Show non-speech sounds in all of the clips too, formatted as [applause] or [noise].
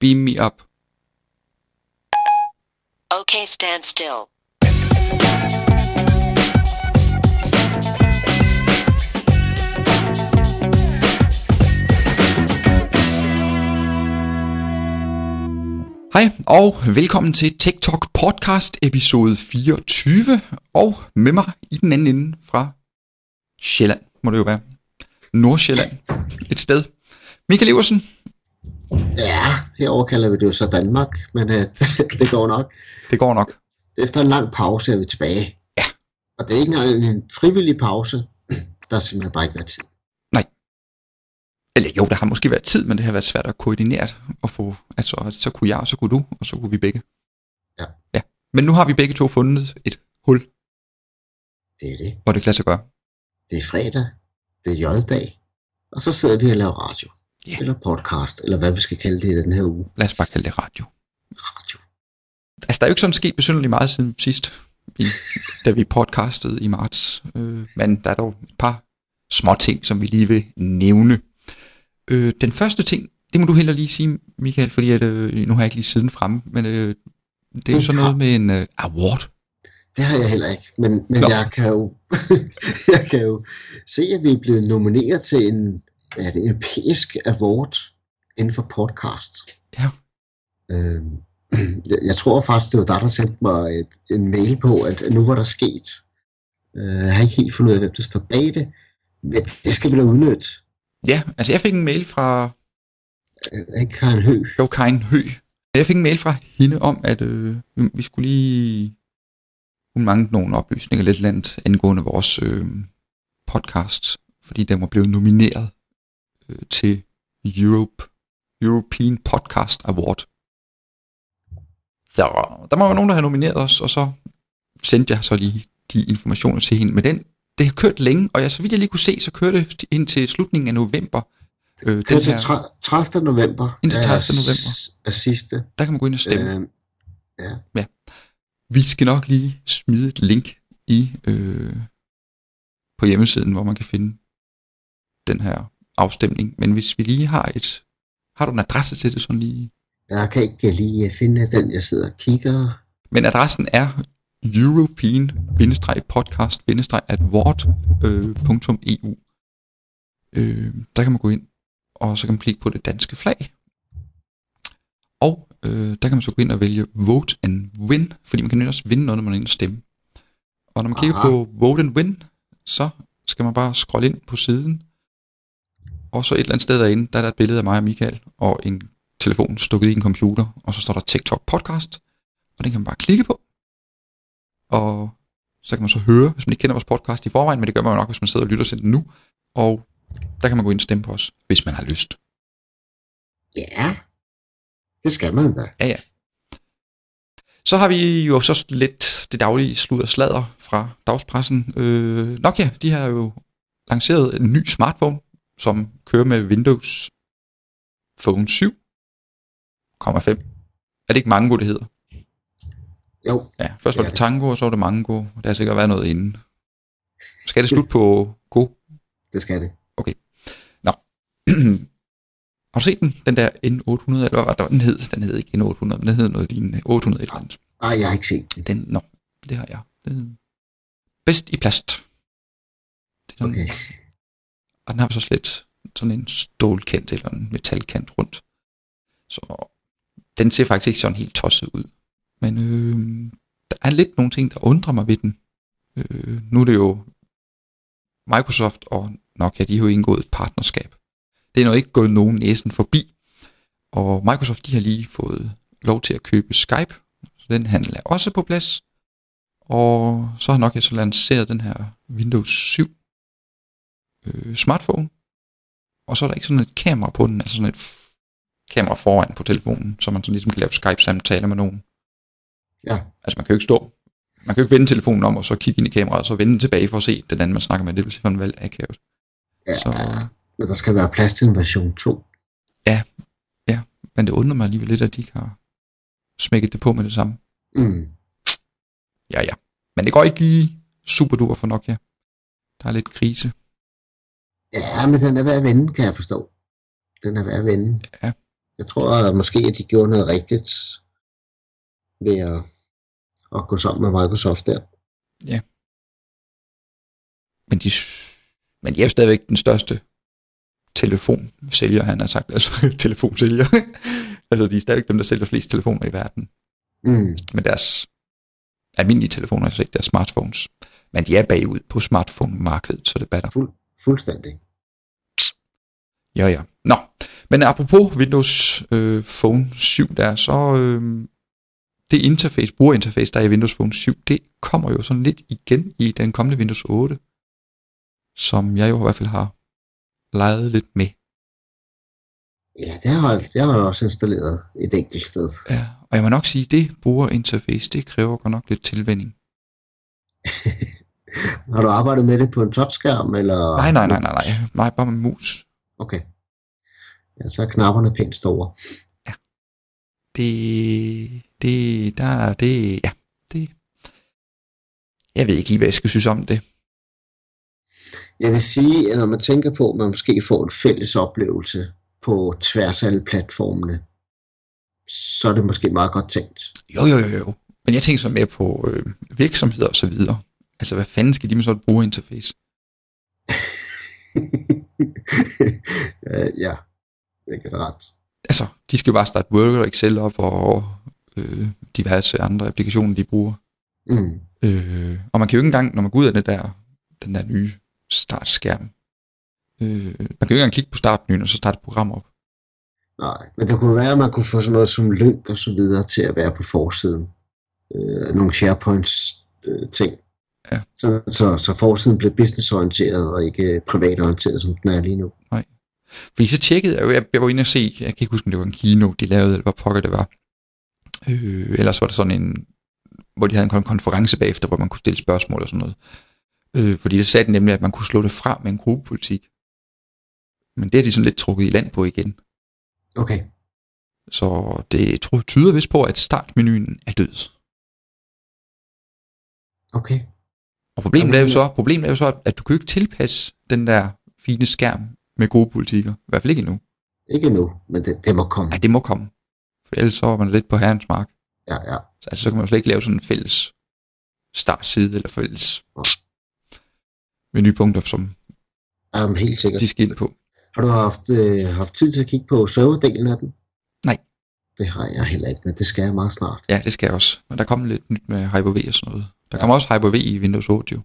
Beam me up. Okay, stand still. Hej og velkommen til TikTok podcast episode 24 og med mig i den anden ende fra Sjælland, må det jo være. Nordsjælland, et sted. Michael Iversen, Ja, herover kalder vi det jo så Danmark, men øh, [laughs] det går nok. det går nok. Efter en lang pause er vi tilbage. Ja. Og det er ikke engang en frivillig pause. Der har simpelthen bare ikke været tid. Eller jo, der har måske været tid, men det har været svært at koordinere at få, altså så kunne jeg, og så kunne du, og så kunne vi begge. Ja. ja. Men nu har vi begge to fundet et hul, Det er det. hvor det kan lade sig gøre. Det er fredag. Det er J-dag. Og så sidder vi og laver radio. Ja. Eller podcast, eller hvad vi skal kalde det i den her uge. Lad os bare kalde det radio. Radio. Altså, der er jo ikke sådan sket besynderligt meget siden sidst, i, da vi podcastede i marts. Øh, men der er dog et par små ting, som vi lige vil nævne. Øh, den første ting, det må du heller lige sige, Michael, fordi at, øh, nu har jeg ikke lige siden fremme, men øh, det er jo sådan noget med en øh, award. Det har jeg heller ikke, men, men Nå. jeg, kan jo, [laughs] jeg kan jo se, at vi er blevet nomineret til en, er det, europæisk award inden for podcast. Ja. [clears throat] Øh, jeg, tror faktisk, det var dig, der sendte mig et, en mail på, at nu var der sket. Øh, jeg har ikke helt fundet ud af, hvem der står bag det, men det skal vi da udnytte. Ja, altså jeg fik en mail fra Øh, Ikke Karen Høgh. Jo Karin Hø. Jeg fik en mail fra hende om, at øh, vi skulle lige... Hun manglede nogle oplysninger lidt andet angående vores øh, podcast, fordi den var blevet nomineret øh, til Europe, European Podcast Award. Så der må jo nogen, der har nomineret os, og så sendte jeg så lige de informationer til hende. Men den, det har kørt længe, og jeg, så vidt jeg lige kunne se, så kørte det indtil slutningen af november. Øh, den til her, tre- 30. november. Indtil er 30. s- november. Er sidste. der kan man gå ind og stemme. Øh, ja. Vi skal nok lige smide et link i øh, på hjemmesiden, hvor man kan finde den her afstemning. Men hvis vi lige har et... Har du en adresse til det sådan lige? Jeg kan ikke lige finde den, jeg sidder og kigger. Men adressen er european-podcast-award.eu øh, Der kan man gå ind, og så kan man klikke på det danske flag. Og øh, der kan man så gå ind og vælge Vote and Win, fordi man kan også vinde noget, når man er inde og stemme. Og når man kigger Aha. på Vote and Win, så skal man bare scrolle ind på siden, og så et eller andet sted derinde, der er der et billede af mig og Michael, og en telefon stukket i en computer, og så står der TikTok podcast, og den kan man bare klikke på. Og så kan man så høre, hvis man ikke kender vores podcast i forvejen, men det gør man jo nok, hvis man sidder og lytter til den nu. Og der kan man gå ind og stemme på os, hvis man har lyst. Ja, det skal man da. Ja, ja. Så har vi jo så lidt det daglige sludder sladder fra dagspressen. Øh, Nokia, de har jo lanceret en ny smartphone, som kører med Windows Phone 7,5. Er det ikke Mango, det hedder? Jo, Ja, først var Det Tango, og så var det Mango. Der har sikkert været noget inden. Skal det slutte på Go? det skal det. [clears throat] har du set den? Den der N800, eller hvad var det, den hed? Den hed ikke N800, men den hed noget lignende. 800 et eller andet. Nej, jeg har ikke set den. Den, nå, det har jeg. Den, bedst i plast. Det er den, Okay. Og den har så slet sådan en stålkant eller en metalkant rundt. Så den ser faktisk ikke sådan helt tosset ud. Men øh, der er lidt nogle ting, der undrer mig ved den. Øh, nu er det jo Microsoft og Nokia, de har jo indgået et partnerskab. Det er nok ikke gået nogen næsen forbi. Og Microsoft, de har lige fået lov til at købe Skype. Så den handel er også på plads. Og så har Nokia så lanceret den her Windows 7 øh, smartphone. Og så er der ikke sådan et kamera på den, altså sådan et kamera foran på telefonen, så man sådan ligesom kan lave Skype-samtaler med nogen. Ja, Altså man kan jo ikke stå, man kan jo ikke vende telefonen om, og så kigge ind i kameraet, og så vende tilbage for at se den anden, man snakker med. Det vil simpelthen være akavet. ja Så- men der skal være plads til en version 2. Men det undrer mig alligevel lidt, at de ikke har smækket det på med det samme. Mm. Ja, ja. Men det går ikke lige super duper for Nokia. Der er lidt krise. Ja, men den er ved at vende, kan jeg forstå. Den er ved at vende. Ja. Jeg tror at måske, at de gjorde noget rigtigt ved at, at gå sammen med Microsoft der. Men de, men de er jo stadigvæk den største telefonsælger, han har sagt. Altså [laughs] telefonsælger. altså de er stadigvæk dem, der sælger flest telefoner i verden. Mm. Med deres almindelige telefoner, altså ikke deres smartphones. Men de er bagud på smartphone-markedet, så det batter. Fuld, fuldstændig. Ja, ja. Nå, men apropos Windows øh, Phone 7 der, så øh, det interface, brugerinterface, der er i Windows Phone 7, det kommer jo sådan lidt igen i den kommende Windows 8, som jeg jo i hvert fald har leget lidt med. Ja, det har, det har jeg også installeret et enkelt sted. Ja, og jeg må nok sige, det brugerinterface, det kræver godt nok lidt tilvænding. [laughs] Har du arbejdet med det på en touchskærm, eller? Nej, nej, nej, nej, nej, nej, bare med mus. Okay. Ja, så er knapperne pænt store. Det, det, der er det, ja, det, jeg ved ikke lige, hvad jeg skal synes om det. Jeg vil sige, at når man tænker på, at man måske får en fælles oplevelse på tværs af alle platformene, så er det måske meget godt tænkt. Jo, jo, jo, jo. Men jeg tænker så mere på øh, virksomheder og så videre. Altså, hvad fanden skal de med sådan et brugerinterface? [laughs] Ja, det kan du ret. Altså, de skal jo bare starte Word og Excel op og øh, diverse andre applikationer, de bruger. Mm. Øh, og man kan jo ikke engang, når man går ud af det der, den der nye startskærm, øh, man kan jo ikke engang klikke på startmenuen og så starte et program op. Nej, men det kunne være, at man kunne få sådan noget som link og så videre til at være på forsiden. Øh, nogle SharePoints øh, ting. Ja. Så, så, så forsiden bliver businessorienteret og ikke privatorienteret, som den er lige nu. Fordi så tjekkede jeg jeg, var inde og se, jeg kan ikke huske, om det var en keynote, de lavede, eller hvad pokker det var. Øh, ellers var det sådan en, hvor de havde en kon- konference bagefter, hvor man kunne stille spørgsmål og sådan noget. Øh, fordi det sagde de nemlig, at man kunne slå det fra med en gruppepolitik. Men det er de sådan lidt trukket i land på igen. Okay. Så det tyder vist på, at startmenuen er død. Okay. Og problemet Jamen, er jo så, problemet er jo så, at du kan jo ikke tilpasse den der fine skærm med gode politikker. I hvert fald ikke endnu. Ikke nu, men det, det må komme. Nej, det må komme. For ellers så er man lidt på herrens mark. Ja, ja. Så, altså, så kan man jo slet ikke lave sådan en fælles startside eller fælles menupunkter, som Um, helt sikkert. de skal ind på. Har du haft, øh, haft tid til at kigge på serverdelen af den? Nej. Det har jeg heller ikke, men det skal jeg meget snart. Ja, det skal jeg også. Men der kommer lidt nyt med Hyper-V og sådan noget. Der kommer også Hyper-V i Windows 8 jo.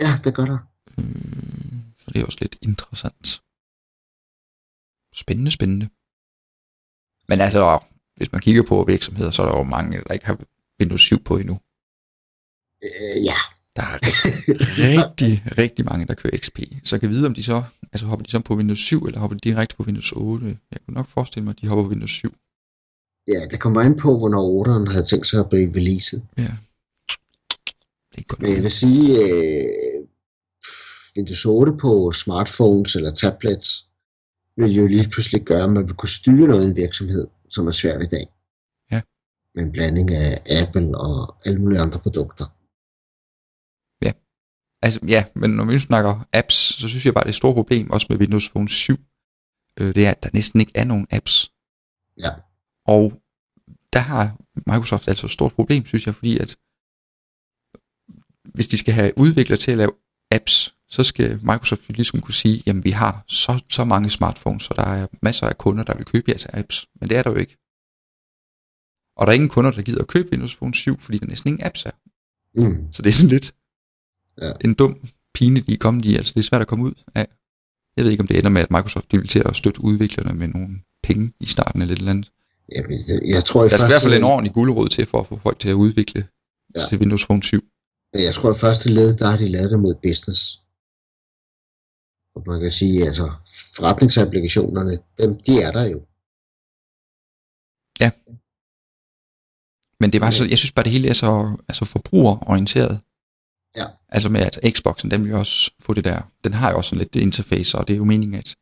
Ja, det gør der. Øh, så det er også lidt interessant. Spændende, spændende. Men altså, hvis man kigger på virksomheder, så er der jo mange, der ikke har Windows 7 på endnu. Øh, ja. Der er rigtig, [laughs] rigtig, rigtig mange, der kører XP. Så jeg kan vide, om de så, altså hopper de så på Windows 7, eller hopper de direkte på Windows 8. Jeg kunne nok forestille mig, at de hopper på Windows 7. Ja, det kommer an på, hvornår 8'eren havde tænkt sig at blive releaset. Ja. Det godt. Jeg vil sige, øh, Windows 8 på smartphones eller tablets vil jo lige pludselig gøre, at man vil kunne styre noget i en virksomhed, som er svært i dag. Ja. Med en blanding af Apple og alle mulige andre produkter. Altså, ja, men når vi snakker apps, så synes jeg bare, det er et stort problem, også med Windows Phone 7. Øh, det er, at der næsten ikke er nogen apps. Ja. Og der har Microsoft altså et stort problem, synes jeg, fordi at hvis de skal have udviklere til at lave apps, så skal Microsoft ligesom kunne sige, jamen vi har så, så mange smartphones, så der er masser af kunder, der vil købe jeres apps. Men det er der jo ikke. Og der er ingen kunder, der gider at købe Windows Phone 7, fordi der næsten ingen apps er. Mm. Så det er sådan lidt Ja. en dum pine, de er kommet i. Altså det er svært at komme ud af. Jeg ved ikke, om det ender med, at Microsoft de vil til at støtte udviklerne med nogle penge i starten eller et eller andet. Jamen, jeg tror i Der skal i hvert fald en ordentlig guldråd til for at få folk til at udvikle. Ja. til Windows Phone 7. jeg tror i første led, der har de lavet det mod business. Og man kan sige, altså forretningsapplikationerne, dem, de er der jo. Men det var så, jeg synes bare, det hele er så altså forbrugerorienteret. Ja. Altså med, at Xboxen, den vil jo også få det der. Den har jo også sådan lidt det interface, og det er jo meningen, at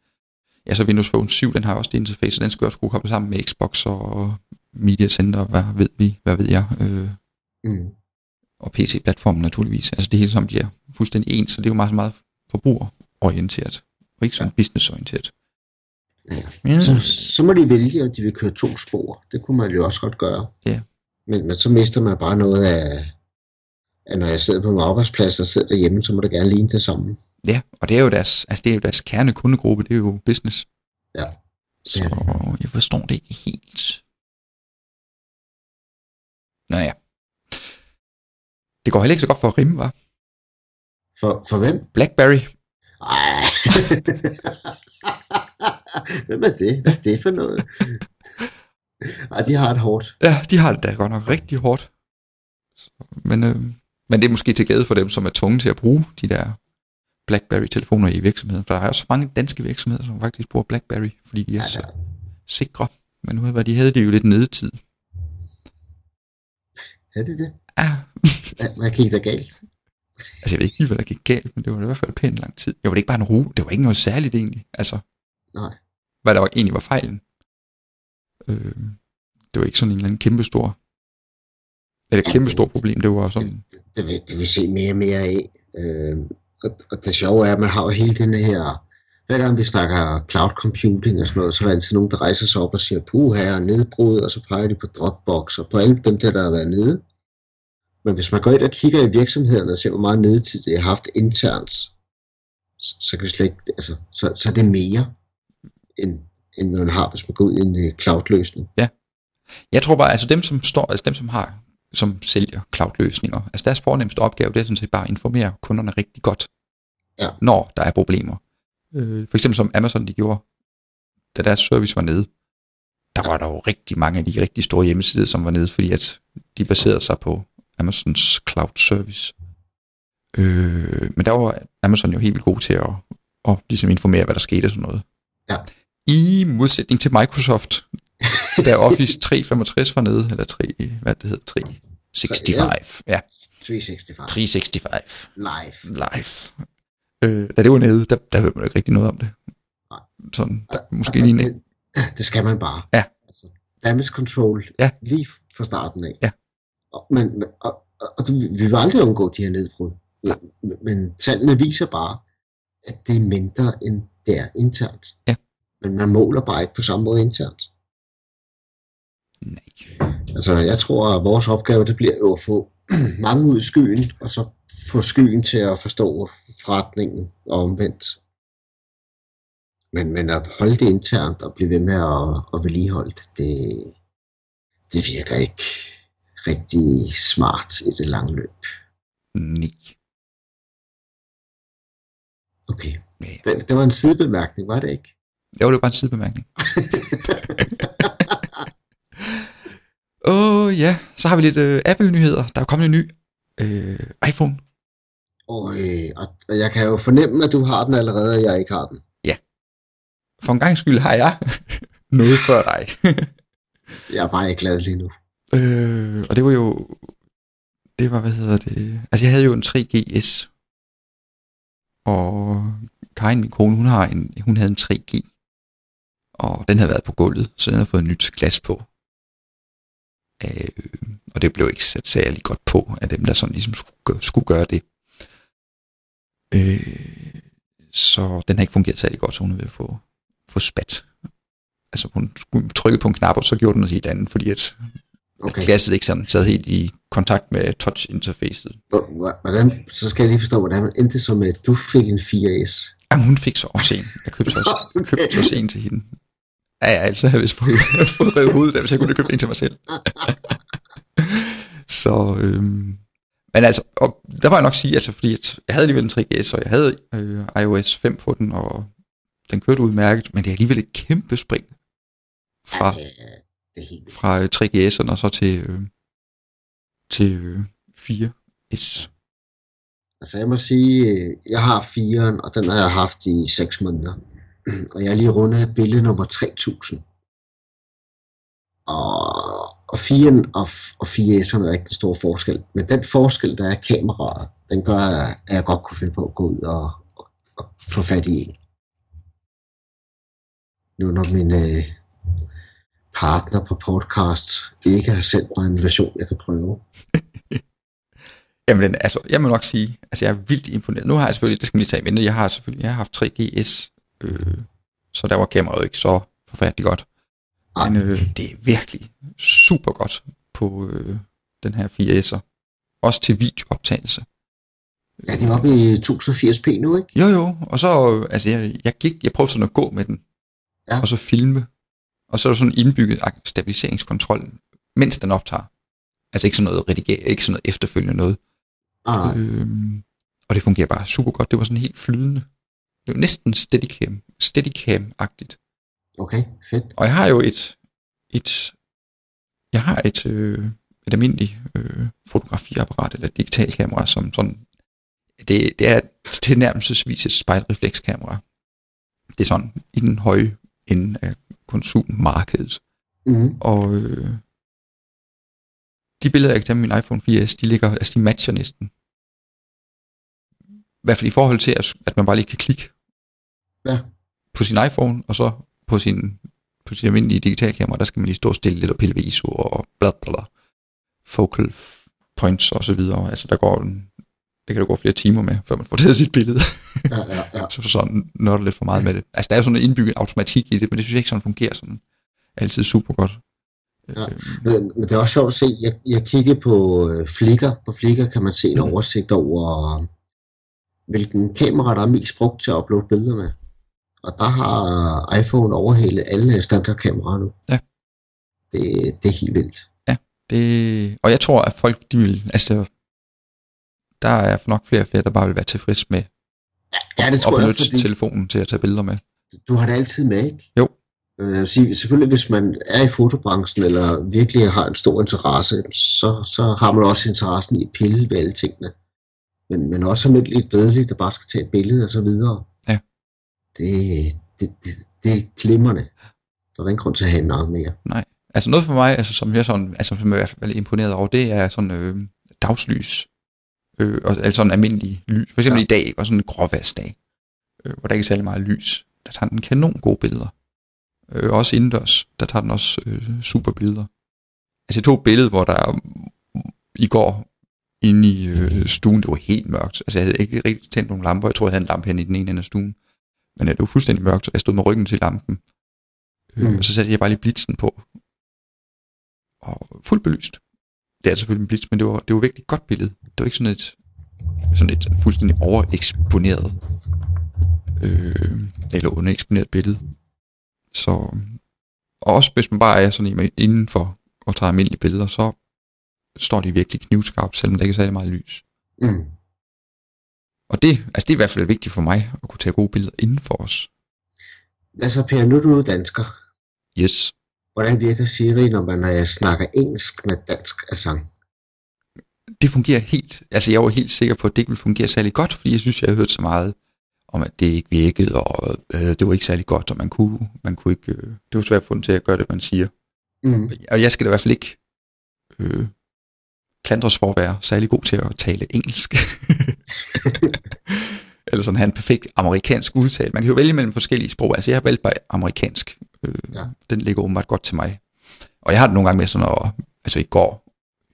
ja, så Windows Phone 7, den har også det interface, og den skal også kunne komme sammen med Xbox og Media Center, hvad ved vi, hvad ved jeg, øh, Mm. Og PC-platformen naturligvis. Altså det hele som bliver fuldstændig ens, så det er jo meget, meget forbrugerorienteret, og ikke sådan ja. businessorienteret. Ja. Så, så må de vælge, om de vil køre to spor. Det kunne man jo også godt gøre. Ja. Men, men så mister man bare noget af, af når jeg sidder på min arbejdsplads og sidder derhjemme, så må det gerne ligne det samme. Ja, og det er jo deres, altså det er jo deres kernekundegruppe, det er jo business. Ja. Så er jeg forstår det ikke helt. Nå ja. Det går heller ikke så godt for Rim, var. For, for hvem? Blackberry. Ej. [laughs] hvem er det? Hvad er det for noget? Ej, de har et hårdt. Ja, de har det da godt nok rigtig hårdt. Men, øh, men det er måske til gade for dem, som er tvunget til at bruge de der BlackBerry-telefoner i virksomheden. For der er også mange danske virksomheder, som faktisk bruger BlackBerry, fordi de er Ja, så sikre. Men nu hvad de havde det jo lidt nedetid. Er det det? Ah, Hvad, hvad gik der galt? altså jeg ved ikke lige, hvad der gik galt, men det var i hvert fald pænt lang tid. Jo, det var ikke bare en ro, det var ikke noget særligt egentlig. Altså, Nej. hvad der var, egentlig var fejlen. Øh, det var ikke sådan en eller anden kæmpestor, eller Ja, kæmpestor det- problem, det var sådan, Det vil, det vil se mere og mere af. Øh, og, og det sjove er, at man har jo hele den her... Hver gang vi snakker cloud computing og sådan noget, så er der altid nogen, der rejser sig op og siger, puh her, nedbrud, og så peger de på Dropbox og på alle dem der, der har været nede. Men hvis man går ind og kigger i virksomhederne og ser, hvor meget nedetid det har haft internt, så, så kan vi slet ikke, altså, så, så er det mere, end, end man har, hvis man går ud i en uh, cloud-løsning. Jeg tror bare, altså dem, som står, altså dem, som har, som sælger cloud-løsninger, altså deres fornemmeste opgave, det er sådan set bare at informere kunderne rigtig godt, Ja. når der er problemer. Øh, for eksempel som Amazon de gjorde, da deres service var nede, der var der jo rigtig mange af de rigtig store hjemmesider, som var nede, fordi at de baserede sig på Amazons cloud service. Øh, men der var Amazon jo helt vildt god til at, at ligesom informere, hvad der skete og sådan noget. Ja. I modsætning til Microsoft, da Office 365 var nede, eller 3, hvad det hedder, 365, ja, 365 365 live. live. Øh, da det var nede, der, der hørte man jo ikke rigtig noget om det. Nej. Sådan, der, måske lige det, det skal man bare. Ja. Altså, damage control Ja. lige fra starten af. Ja. Og, men- og, og, og, vi vi vil aldrig undgå de her nedbrud. Men, men tallene viser bare, at det er mindre end det er internt. Ja. Men man måler bare ikke på samme måde internt. nej. Altså, jeg tror, at vores opgave, det bliver jo at få [clears throat] mange ud i skyen, og så få skyen til at forstå forretningen og omvendt. Men, men at holde det internt og blive ved med at, at vedligeholde det, det virker ikke rigtig smart i det lange løb. nej. Okay. Ja. Det, det var en sidebemærkning, var det ikke? Jo, det var bare en sidebemærkning. [laughs] Åh oh, ja, så har vi lidt øh, Apple-nyheder. Der er kommet en ny øh, iPhone. og, øh, og, jeg kan jo fornemme, at du har den allerede, og jeg ikke har den. For en gang skyld har jeg [laughs] noget før dig. Jeg er bare ikke glad lige nu. øh, Øh, og det var jo, det var, hvad hedder det, altså jeg havde jo en 3GS, og Karin, min kone, hun, har en, hun havde en 3G, og den havde været på gulvet, så den havde fået nyt glas på. Øh, og det blev ikke sat særlig godt på af dem, der sådan ligesom skulle, gøre- skulle gøre det. Øh, så den har ikke fungeret særlig godt, så hun er ved at få, få spat. Altså hun skulle trykke på en knap, og så gjorde den noget helt andet, fordi at Okay. okay. glasset ikke sådan sad helt i kontakt med touch-interfacet. Hvor- hvor- Hvordan, så skal jeg lige forstå, hvordan man endte så med, at du fik en 4S. Ja, hun fik så også en. Jeg købte så også, [laughs] Okay. købte så også en til hende. Ja, ja, altså havde jeg vist fået, fået revet hovedet, hvis jeg kunne købe en til mig selv. [laughs] så, øhm, men altså, og der må jeg nok sige, altså, fordi jeg havde alligevel en 3GS, og jeg havde øh, iOS 5 på den, og den kørte udmærket, men det er alligevel et kæmpe spring fra, det, er- helt fra øh, 3GS'erne og så til, øh, til øh, 4S. Altså jeg må sige, øh, jeg har 4'eren, og den har jeg haft i 6 måneder. Og jeg er lige rundet billede nummer 3000. Og, og 4'eren og, og 4S'eren er ikke den store forskel. Men den forskel, der er kameraet, den gør, at jeg godt kunne finde på at gå ud og, og, og få fat i en. Nu når min øh, partner på podcast ikke har sendt mig en version, jeg kan prøve. [laughs] Jamen, den, altså, jeg må nok sige, altså jeg er vildt imponeret. Nu har jeg selvfølgelig, det skal man lige tage i mente, jeg har selvfølgelig, jeg har haft 3GS øh, så der var kameraet ikke så forfærdeligt godt. Nej. Men øh, det er virkelig super godt på øh, den her 4S'er. Også til videooptagelse. Ja, det er oppe i 1080p nu, ikke? Jo jo, og så, øh, altså jeg, jeg gik, jeg prøvede sådan at gå med den, Ja. og så filme, og så er der sådan indbygget ak- stabiliseringskontrol, mens den optager. Altså ikke sådan noget redigere, ikke sådan noget efterfølgende noget. Ah, Øhm, og det fungerer bare super godt. Det var sådan helt flydende. Det var næsten steadicam, steadicam-agtigt. okay, fedt. Og jeg har jo et, et jeg har et, øh, et almindeligt øh, fotografiapparat, eller et digitalkamera, som sådan, det, det er tilnærmelsesvis et spejlreflekskamera. Det er sådan i den høje ende af konsummarkedet. Mm. Og øh, de billeder, jeg kan tage med min iPhone 4S, de ligger, altså de matcher næsten. I hvert fald i forhold til, at, at man bare lige kan klikke Ja. på sin iPhone, og så på sin, på sin almindelige digitalkamera, der skal man lige stå stille lidt og pille ved ISO og bla bla bla. Focal points og så videre. Altså der går en, det kan der gå flere timer med, før man får taget sit billede. Ja, ja, ja. [laughs] så sådan nørder lidt for meget med det. Altså der er jo sådan en indbygget automatik i det, men det synes jeg ikke sådan fungerer sådan altid super godt. Ja. Øhm, Men, men det er også sjovt at se, jeg, jeg kiggede på øh, Flickr. På Flickr kan man se en oversigt over, hvilken kamera, der er mest brugt til at uploade billeder med. Og der har iPhone overhalet alle standardkameraer nu. Ja. Det, det er helt vildt. Det, og jeg tror, at folk, de vil, altså, der er nok flere og flere, der bare vil være tilfreds med Ja, det at tror jeg, benytte fordi telefonen til at tage billeder med. du har det altid med, ikke? Jo. Øh, Jeg vil sige, selvfølgelig, hvis man er i fotobranchen, eller virkelig har en stor interesse, så, så har man også interessen i at pille ved alle tingene. Men, men også almindeligt dødeligt, der bare skal tage et billede og så videre. Ja. Det, det, det, det er glimrende. Så er der ingen grund til at have en arm mere. Altså noget for mig, altså, som jeg sådan, altså, som jeg er imponeret over, det er sådan øh, dagslys. Øh, og, altså sådan almindelig lys. For eksempel Ja. ja. i dag, var sådan en gråværsdag, øh, hvor der ikke er særlig meget lys. Der tager den kanon gode billeder. Øh, også indendørs, der tager den også øh, super billeder. Altså jeg tog et billede, hvor der i går inde i øh, stuen, det var helt mørkt. Altså jeg havde ikke rigtig tændt nogen lamper. Jeg tror, jeg havde en lampe hen i den ene ende af stuen. Men øh, det var fuldstændig mørkt, og jeg stod med ryggen til lampen. Øh, Mm. Og så satte jeg bare lige blitzen på. Og fuldt belyst. Det er selvfølgelig en blitz, men det var, det var virkelig et godt billede. Det var ikke sådan et, sådan et fuldstændig overeksponeret øh, eller undereksponeret billede. Så, og også hvis man bare er sådan inden for og tager almindelige billeder, så står de virkelig knivskarpt, selvom der ikke er særlig meget lys. Mm. Og det, altså det er i hvert fald vigtigt for mig, at kunne tage gode billeder inden for os. Altså Per, nu er du dansker. Yes. Hvordan virker Siri, når man øh, snakker engelsk med dansk accent? det fungerer helt, altså jeg var helt sikker på, at det ikke ville fungere særlig godt, fordi jeg synes, jeg havde hørt så meget om, at det ikke virkede, og øh, det var ikke særlig godt, og man kunne, man kunne ikke, øh, det var svært at få den til at gøre det, man siger. Mm. Og jeg skal da i hvert fald ikke øh, klandres for at være særlig god til at tale engelsk. [laughs] Eller sådan have en perfekt amerikansk udtale. Man kan jo vælge mellem forskellige sprog. Altså jeg har valgt bare amerikansk. Øh, Ja. Den ligger åbenbart godt til mig. Og jeg har det nogle gange med sådan at, altså i går,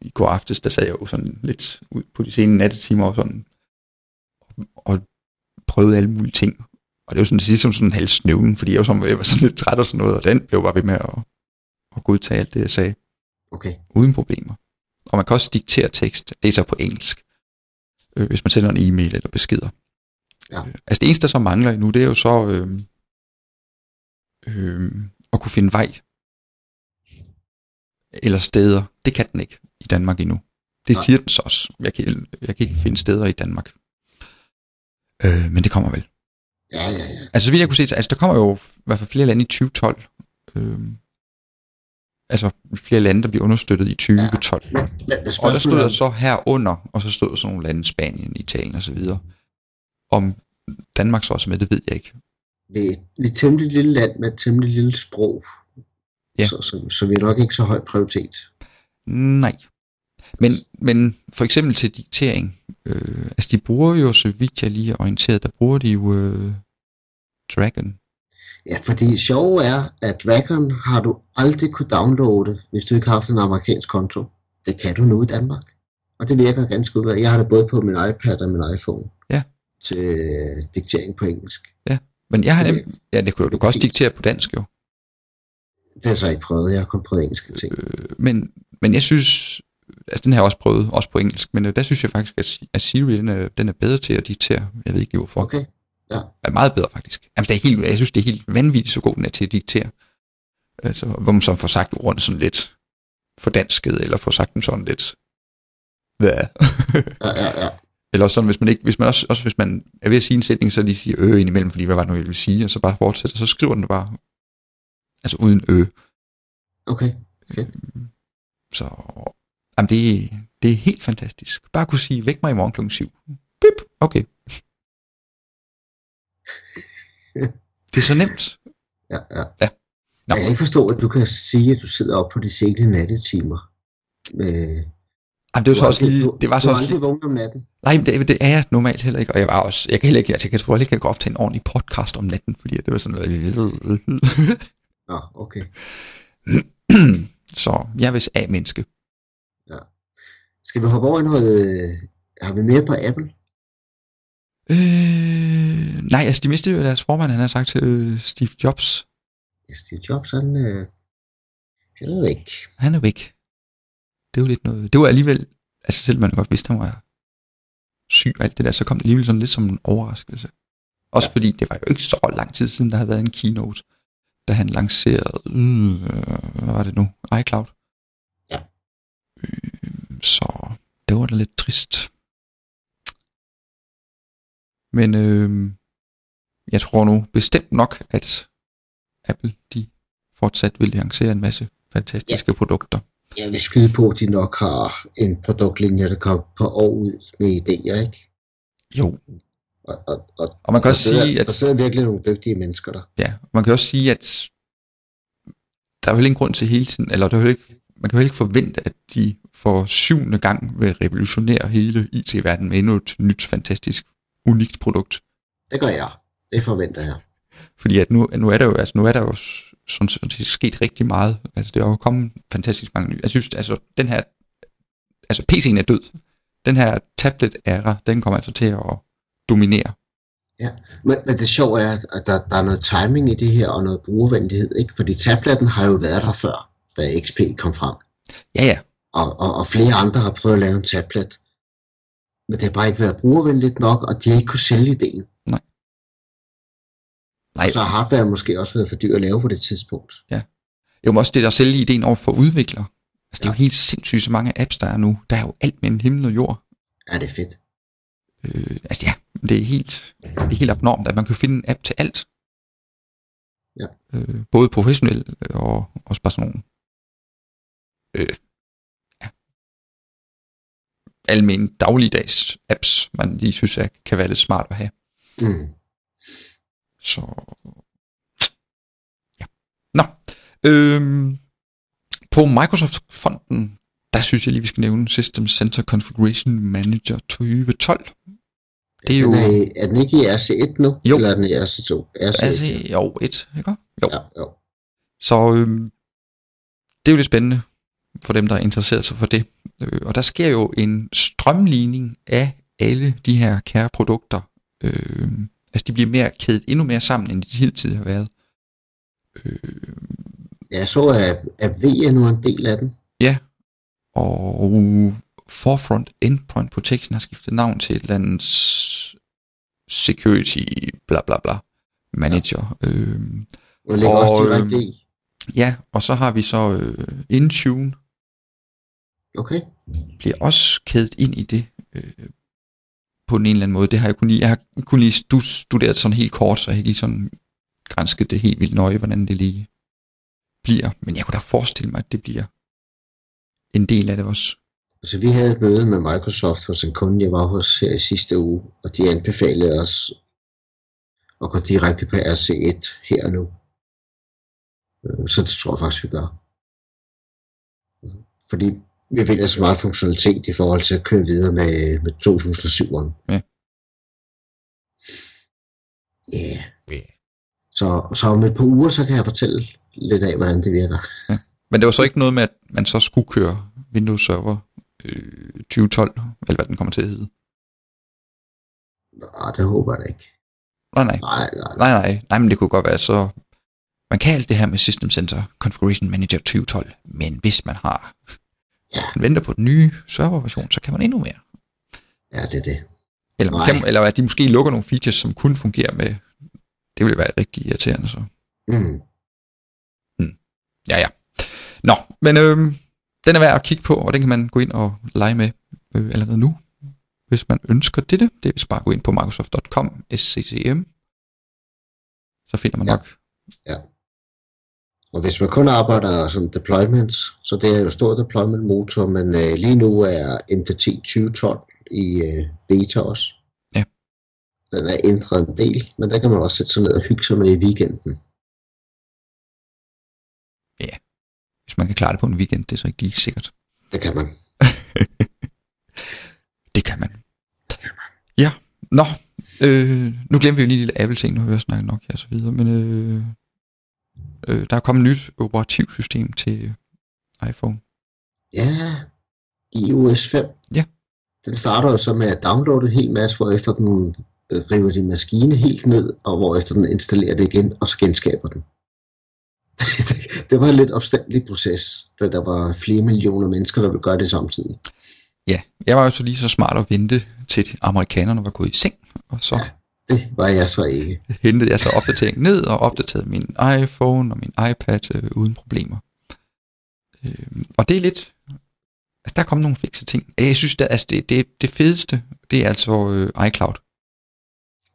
i går aftes, der sad jeg jo sådan lidt ud på de sene nattetimer og sådan, og prøvede alle mulige ting. Og det var sådan ligesom sådan en halv snøvlen, fordi jeg var, sådan, jeg var sådan lidt træt og sådan noget, og den blev bare ved med at, at godtage alt det, jeg sagde Okay. uden problemer. Og man kan også diktere tekst, det er så på engelsk, øh, hvis man sender en e-mail eller beskeder. Ja. Øh, altså det eneste, der så mangler nu, det er jo så øh, øh, at kunne finde vej eller steder. Det kan den ikke i Danmark endnu. Det Nej. siger den så også. Jeg kan, jeg kan ikke finde steder i Danmark. Øh, men det kommer vel. Ja, ja, ja. Altså, så vidt jeg kunne se, altså, der kommer jo i hvert fald flere lande i 2012. Øhm, altså, flere lande, der bliver understøttet i 2012. Ja. Men, men Og der stod der er, så herunder, og så stod der sådan nogle lande, Spanien, Italien og så videre. Om Danmark så også er med, det ved jeg ikke. Vi, vi er et temmelig lille land med et temmelig lille sprog. Ja. Så, så, så vi er nok ikke så høj prioritet. Nej. Men, men for eksempel til diktering, øh, altså de bruger jo, så vidt jeg lige er orienteret, der bruger de jo øh, Dragon. Ja, fordi sjove er, at Dragon har du aldrig kunne downloade, hvis du ikke har haft en amerikansk konto. Det kan du nu i Danmark. Og det virker ganske udmærket. Jeg har det både på min iPad og min iPhone. Ja. Til diktering på engelsk. Men jeg har nemt, ja, det kunne du, kan også diktere på dansk jo. Det har jeg så ikke prøvet. Jeg har kun prøvet engelske ting. Øh, men, men jeg synes, altså den har jeg også prøvet, også på engelsk, men øh, der synes jeg faktisk, at, Si- at Siri, den er, den er bedre til at diktere. Jeg ved ikke lige hvorfor. Okay. Ja. Er meget bedre faktisk. Jamen, det er helt, jeg synes, det er helt vanvittigt så god, den er til at diktere. Altså, hvor man så får sagt ordene sådan lidt fordansket, eller får sagt dem sådan lidt, hvad? Ja, ja, ja. Eller sådan, hvis man, ikke, hvis man også, også hvis man er ved at sige en sætning, så lige siger øh indimellem, fordi hvad var det nu, jeg ville sige, og så bare fortsætter, så skriver den bare, altså uden øh. Okay. Fedt. Så jamen det, det er helt fantastisk. Bare kunne sige, væk mig i morgen klokken 7. Bip, okay. [laughs] det er så nemt. Ja, ja. Ja. Nå. Jeg kan ikke forstå, at du kan sige, at du sidder op på de sene nattetimer. Med, Jamen, det var så også lige, du- det var så er også lige, vågen om natten. nej, men det, det er jeg normalt heller ikke, og jeg var også, jeg kan heller ikke, altså, jeg kan heller ikke jeg kan optage en ordentlig podcast om natten, fordi det var sådan noget, Nå, okay. [clears throat] så jeg er vist A-menneske. Skal vi hoppe over i noget... øh, Har vi mere på Apple? Øh, nej, altså de mistede jo deres formand, han har sagt til øh, Steve Jobs, Ja, Steve Jobs, han... Øh, han er væk. han er væk. Det jo lidt noget, det var alligevel, altså selvom man godt vidste, han var syg og alt det der, så kom det alligevel sådan lidt som en overraskelse. Også ja. fordi det var jo ikke så lang tid siden, der havde været en keynote, da han lancerede, øh, hvad var det nu, iCloud. Ja. Øh, så det var da lidt trist. Men øh, jeg tror nu bestemt nok, at Apple, de fortsat vil lancere en masse fantastiske ja. produkter. Jeg vil skyde på, at de nok har en produktlinje, der kommer på år ud med idéer, ikke? Jo, Og, og, og, og man kan der også sige, at Der sidder virkelig nogle dygtige mennesker der. Ja, man kan også sige, at der er jo ingen grund til hele tiden, eller der er jo ikke, man kan jo ikke forvente, at de for syvende gang vil revolutionere hele IT-verdenen med endnu et nyt, fantastisk, unikt produkt. Det gør jeg. Det forventer jeg. Fordi at nu, nu er der jo, altså nu er der jo sådan, sådan det er sket rigtig meget. Altså det er jo kommet fantastisk mange nye. Jeg synes, altså den her, altså PC'en er død. Den her tablet-æra, den kommer altså til at dominere. Men, men det sjove er, at der, der er noget timing i det her, og noget brugervenlighed, ikke? Fordi tabletten har jo været der før, da XP kom frem. Ja, ja, Og, og, og flere andre har prøvet at lave en tablet. Men det har bare ikke været brugervenligt nok, og de har ikke kunne sælge ideen. nej, Og så har hardware måske også været for dyr at lave på det tidspunkt. Jo, men også det at sælge ideen over for udviklere. Altså, det er jo Ja. helt sindssygt, så mange apps, der er nu. Der er jo alt mellem himmel og jord. Er det fedt? Øh, altså ja, det er helt, det er helt abnormt, at man kan finde en app til alt. Ja. Øh, både professionelt og også bare sådan nogle øh, ja, almen dagligdags apps, man lige synes er, kan være lidt smart at have. Mm. Så ja. Nå. Øhm, på Microsoft-fonden, der synes jeg lige, vi skal nævne System Center Configuration Manager 2012. Det er jo... Den er, er den ikke i RC1 nu? Jo. Eller er den i RC2? RC1, Altså, jo, et, ikke? Jo. ja, jo. Så øhm, det er jo lidt spændende for dem, der er interesseret sig for det. Øh, og der sker jo en strømligning af alle de her kære produkter. Øh, altså, de bliver mere kædet endnu mere sammen, end de hidtil har været. Øh, Jeg så, at, at V er nu en del af den. og Forefront Endpoint Protection har skiftet navn til et eller andet security bla bla bla manager. Ja. Øh, Og ligger Og, også direkte øhm, i. ja, og så har vi så øh, Intune, Okay. bliver også kædet ind i det øh, på en eller anden måde. Det har jeg kun lige, jeg har kun lige studeret sådan helt kort, så jeg har ikke lige sådan grænsket det helt vildt nøje, hvordan det lige bliver. Men jeg kunne da forestille mig, at det bliver en del af det også. Altså, vi havde et møde med Microsoft hos en kunde, jeg var hos her i sidste uge, og de anbefalede os at gå direkte på RC1 her og nu. Øh, så det tror jeg faktisk, vi gør. Fordi vi finder så meget funktionalitet i forhold til at køre videre med, med 2007'eren. Ja. Yeah. Yeah. Så, så om et par uger, så kan jeg fortælle lidt af, hvordan det virker. Men det var så ikke noget med, at man så skulle køre Windows Server øh, 2012, eller hvad den kommer til at hedde. Nå, det håber jeg da ikke. Nej, nej. Nej, nej, Nej, nej. Nej, men det kunne godt være så... Man kan alt det her med System Center Configuration Manager 2012, men hvis man har Ja. man venter på den nye serverversion, så kan man endnu mere. ja, det er det. Eller, man kan, eller at de måske lukker nogle features, som kun fungerer med... Det ville være rigtig irriterende, så... Mm. Ja, ja. Nå, men øhm, den er værd at kigge på, og den kan man gå ind og lege med øh, allerede nu, hvis man ønsker dette. Det er bare at gå ind på microsoft.com, sccm. Så finder man Ja. nok. Og hvis man kun arbejder som deployments, så det er jo stor deployment motor, men øh, lige nu er MDT 2012 i øh, beta også. Ja. Den er ændret en del, men der kan man også sætte sig ned og hygge sig med i weekenden. Hvis man kan klare det på en weekend, det er så ikke lige sikkert. Det kan man. [laughs] Det kan man. Ja, nå. Øh, nu glemmer vi jo lige lille Apple-ting, nu har jeg snakket nok og så videre, men øh, øh, der er kommet et nyt operativsystem til iPhone. Ja, iOS 5. Ja. Den starter jo så med at downloade en hel masse, hvor efter den øh, river din maskine helt ned, og hvor efter den installerer det igen, og så genskaber den. det, [laughs] det var en lidt opstandelig proces, da der var flere millioner mennesker, der ville gøre det samtidig. Ja, jeg var jo så lige så smart at vente til amerikanerne var gået i seng, og så Ja. Det var jeg så ikke. hentede jeg så opdateringen ned og opdaterede min iPhone og min iPad øh, uden problemer. Øh, og det er lidt... Altså, der er kommet nogle fikse ting. Jeg synes, at altså, det, det, det fedeste, det er altså øh, iCloud.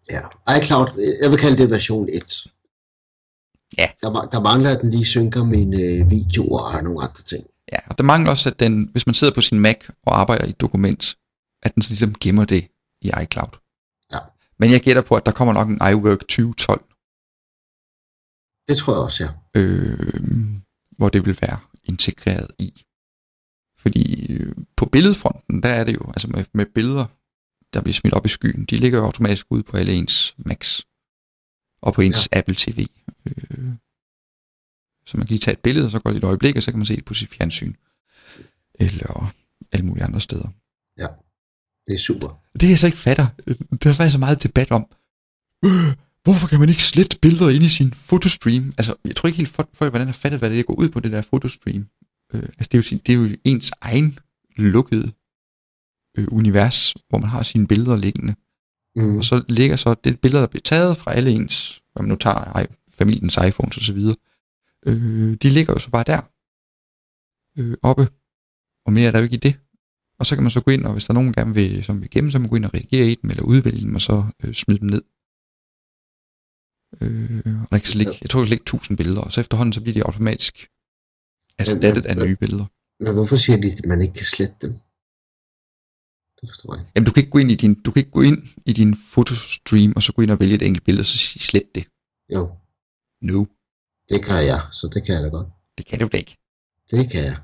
Ja. iCloud, jeg vil kalde det version 1. Ja. Der, der mangler, at den lige synker mine øh, videoer og nogle andre ting. Ja, og der mangler også, at den, hvis man sidder på sin Mac og arbejder i et dokument, at den så ligesom gemmer det i iCloud. Ja. Men jeg gætter på, at der kommer nok en iWork 2012, Det tror jeg også, ja. øh, hvor det vil være integreret i. Fordi øh, på billedfronten, der er det jo, altså med, med billeder, der bliver smidt op i skyen, de ligger jo automatisk ud på alle ens Macs og på ens ja. Apple TV. Øh, så man kan lige tage et billede, og så går det et øjeblik, og så kan man se det på sit fjernsyn. Eller alle mulige andre steder. Det er super. Det jeg så ikke fatter, der er faktisk så meget debat om, øh, hvorfor kan man ikke slette billeder ind i sin fotostream? Altså, jeg tror ikke helt folk, folk hvordan har fattet, hvad det er, går ud på det der fotostream. Øh, altså, det er, jo, sin- det er jo ens egen lukkede øh, univers, hvor man har sine billeder liggende. Mm. Og så ligger så det billeder, der bliver taget fra alle ens, hvad man nu tager, ej, familiens iPhones osv., øh, de ligger jo så bare der, øh, oppe, og mere er der jo ikke i det. Og så kan man så gå ind, og hvis der er nogen gerne vil, som vil gemme, så kan man gå ind og redigere i dem, eller udvælge dem, og så øh, smide dem ned. Øh, og der kan så ligge, jeg tror, der kan ligge 1000 billeder, og så efterhånden, så bliver de automatisk erstattet af nye billeder. Men hvorfor siger de, at man ikke kan slette dem? Det forstår jeg ikke. Jamen, du kan ikke gå ind i din, du kan ikke gå ind i din fotostream, og så gå ind og vælge et enkelt billede, og så sige, slet det. Jo, No, det kan jeg, så det kan jeg da godt. det kan du da ikke. Det kan jeg.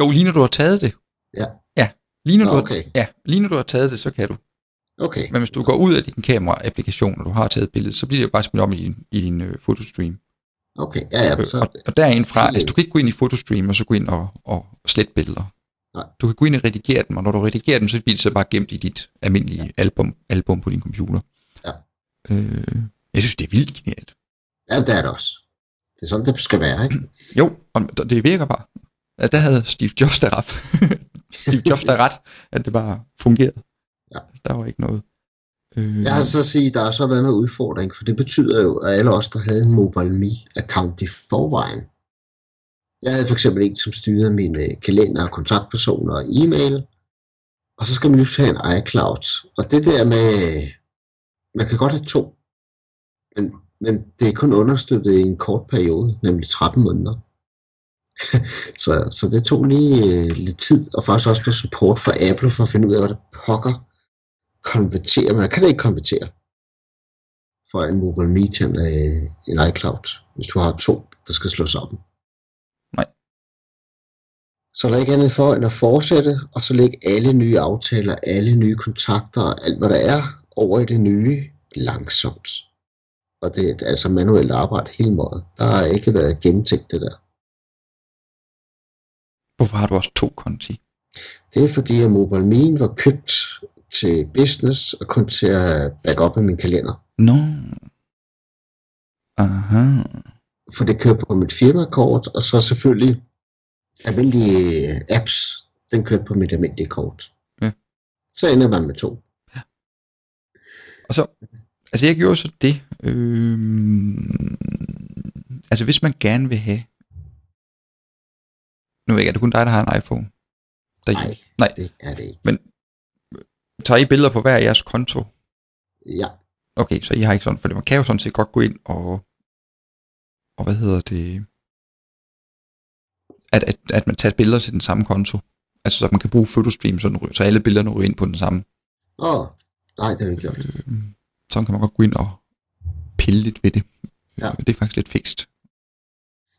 Jo, lige når du har taget det. Ja. Ja, lige når, Nå, du, har, okay. ja, lige når du har taget det, så kan du. Okay. Men hvis du går ud af din kamera-applikation, og du har taget billedet, så bliver det jo bare smidt om i din, i din øh, fotostream. Okay, ja, ja, Øh, så, og, og der er en fra, Helt altså du kan ikke gå ind i fotostream, og så gå ind og, og slette billeder. Nej. Du kan gå ind og redigere dem, og når du redigerer dem, så bliver det så bare gemt i dit almindelige ja. album, album på din computer. Ja. Øh, jeg synes, det er vildt genialt. ja, det er det også. Det er sådan, det skal være, ikke? Jo, og det virker bare. Altså, der havde Steve Jobs der. [laughs] Steve Jobs der ret, at det bare fungerede. Ja. Der var ikke noget. Øh, Jeg har så at sige, der er så været noget udfordring, for det betyder jo, at alle os, der havde en MobileMe-account i forvejen, jeg havde for eksempel en, som styrede mine kalender, kontaktpersoner og e-mail, og så skal man lige have en iCloud. Og det der med, man kan godt have to, men, men det er kun understøttet i en kort periode, nemlig 13 måneder. [laughs] så, så det tog lige øh, lidt tid, og faktisk også noget support fra Apple for at finde ud af, hvad det pokker konvertere, men jeg kan ikke konvertere fra en MobileMe til en, øh, en iCloud, hvis du har to, der skal slås sammen. Nej. Så der er ikke andet for end at fortsætte, og så lægge alle nye aftaler, alle nye kontakter og alt hvad der er over i det nye langsomt. Og det er altså manuelt arbejde hele måden. Der har ikke været gennemtænkt det der. Hvorfor har du også to konti? Det er fordi, at MobileMe var købt til business og kun til at back up i min kalender. Nå. Aha. For det kører på mit firmakort, og så selvfølgelig almindelige apps, den kører på mit almindelige kort. Ja. Så ender man med to. Og så, altså jeg gjorde så det, øh, altså hvis man gerne vil have, nu ved jeg ikke, er det kun dig, der har en iPhone? Der, Nej, Nej. det er det ikke. Tager I billeder på hver jeres konto? Ja, Okay, så I har ikke sådan, for man kan jo sådan set godt gå ind og, og hvad hedder det, at, at, at man tager billeder til den samme konto. Altså så man kan bruge Photostream, så, den så alle billederne ryger ind på den samme. åh, nej, det vi ikke gjort. Øh, så kan man godt gå ind og pille lidt ved det. Ja. Det er faktisk lidt fikst.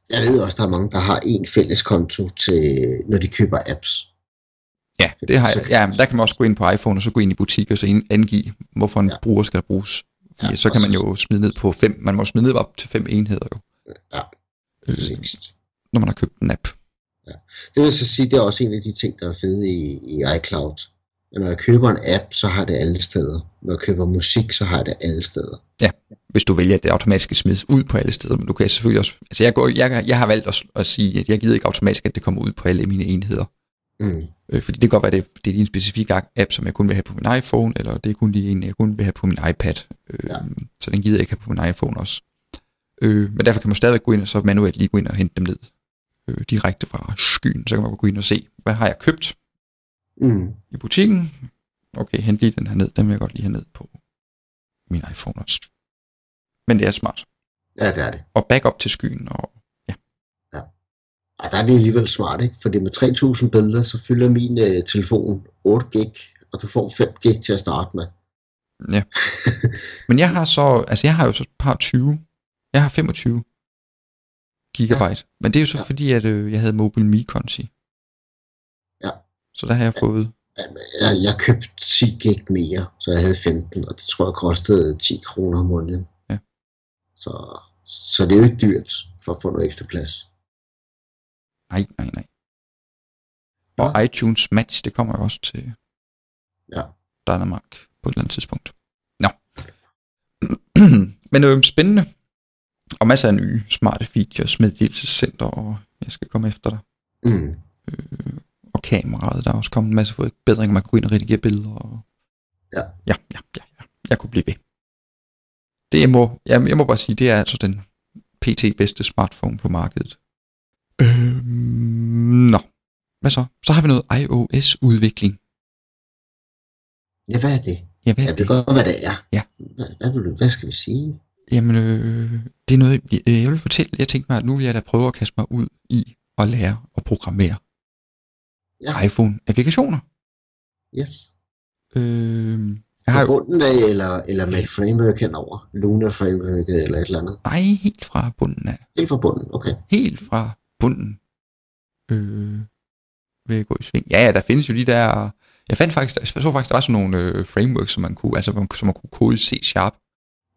Jeg ved også, der er mange, der har en fælles konto til, når de køber apps. Ja, det har jeg. Ja, der kan man også gå ind på iPhone, og så gå ind i butik, og så angive, hvorfor en Ja. ja. bruger skal bruges. Fordi Ja, ja, så kan man jo smide ned på fem, man må smide ned op til fem enheder jo, Ja, øh, præcis. når man har købt en app. Det vil så sige, det er også en af de ting, der er fede i, i iCloud. Men når jeg køber en app, så har det alle steder. Når jeg køber musik, så har jeg det alle steder. Hvis du vælger, at det automatisk skal smides ud på alle steder, men du kan selvfølgelig også, altså jeg, går, jeg, jeg har valgt at, at sige, at jeg gider ikke automatisk, at det kommer ud på alle mine enheder. Mm. Øh, fordi det kan godt være, det, det er en specifik app, som jeg kun vil have på min iPhone, eller det er kun lige en, jeg kun vil have på min iPad. Øh, Ja. ja. Så den gider jeg ikke have på min iPhone også. Øh, men derfor kan man stadigvæk gå ind og så manuelt lige gå ind og hente dem ned øh, direkte fra skyen. Så kan man gå ind og se, hvad har jeg købt Mm. i butikken. Okay, hent lige den her ned. Den vil jeg godt lige have ned på min iPhone også. Men det er smart. Ja, det er det. Og backup til skyen. Og, Ej, der er det alligevel smart, ikke? Fordi med 3000 billeder, så fylder min øh, telefon 8 gig, og du får 5 gig til at starte med. ja. [laughs] Men jeg har så, altså jeg har jo så et par 20. Jeg har 25 gigabyte. Ja. Men det er jo så Ja. ja. fordi, at øh, jeg havde Mobile Me konti. Så der har jeg fået, Jeg, jeg købte 10 gig mere, så jeg havde 15, og det tror jeg kostede 10 kroner om måneden. Ja. Så, så det er jo ikke dyrt for at få noget ekstra plads. nej, nej, nej. Og Ja. iTunes Match, det kommer jo også til Ja. Dynamac på et eller andet tidspunkt. Nå. [clears throat] Men øh, spændende. Og masser af nye smarte features, meddelelsescenter, og jeg skal komme efter dig. Mm. Og kameraet, der er også kommet en masse forbedringer, man kan gå ind og redigere billeder. Og... Ja. Ja, ja, ja, ja. Jeg kunne blive ved. Det jeg må, jeg, jeg må bare sige, det er altså den pt. bedste smartphone på markedet. Øhm, nå. Hvad så? Så har vi noget iOS-udvikling. Ja, hvad er det? Ja, hvad er Jeg det? ved godt, hvad det er. Ja. Hvad, hvad, vil du, hvad skal vi sige? Jamen, øh, det er noget, jeg, jeg vil fortælle. Jeg tænkte mig, at nu vil jeg da prøve at kaste mig ud i at lære at programmere Ja, iPhone-applikationer. yes. Øh, jeg har bunden af, eller, eller med et framework henover? Lunar frameworket eller et eller andet? nej, helt fra bunden af. Helt fra bunden, okay. Helt fra bunden. Øh, vil jeg gå i sving. Ja, ja, der findes jo de der... Jeg fandt faktisk, jeg så faktisk, der var sådan nogle øh, frameworks, som man kunne, altså, som man kunne kode C-sharp.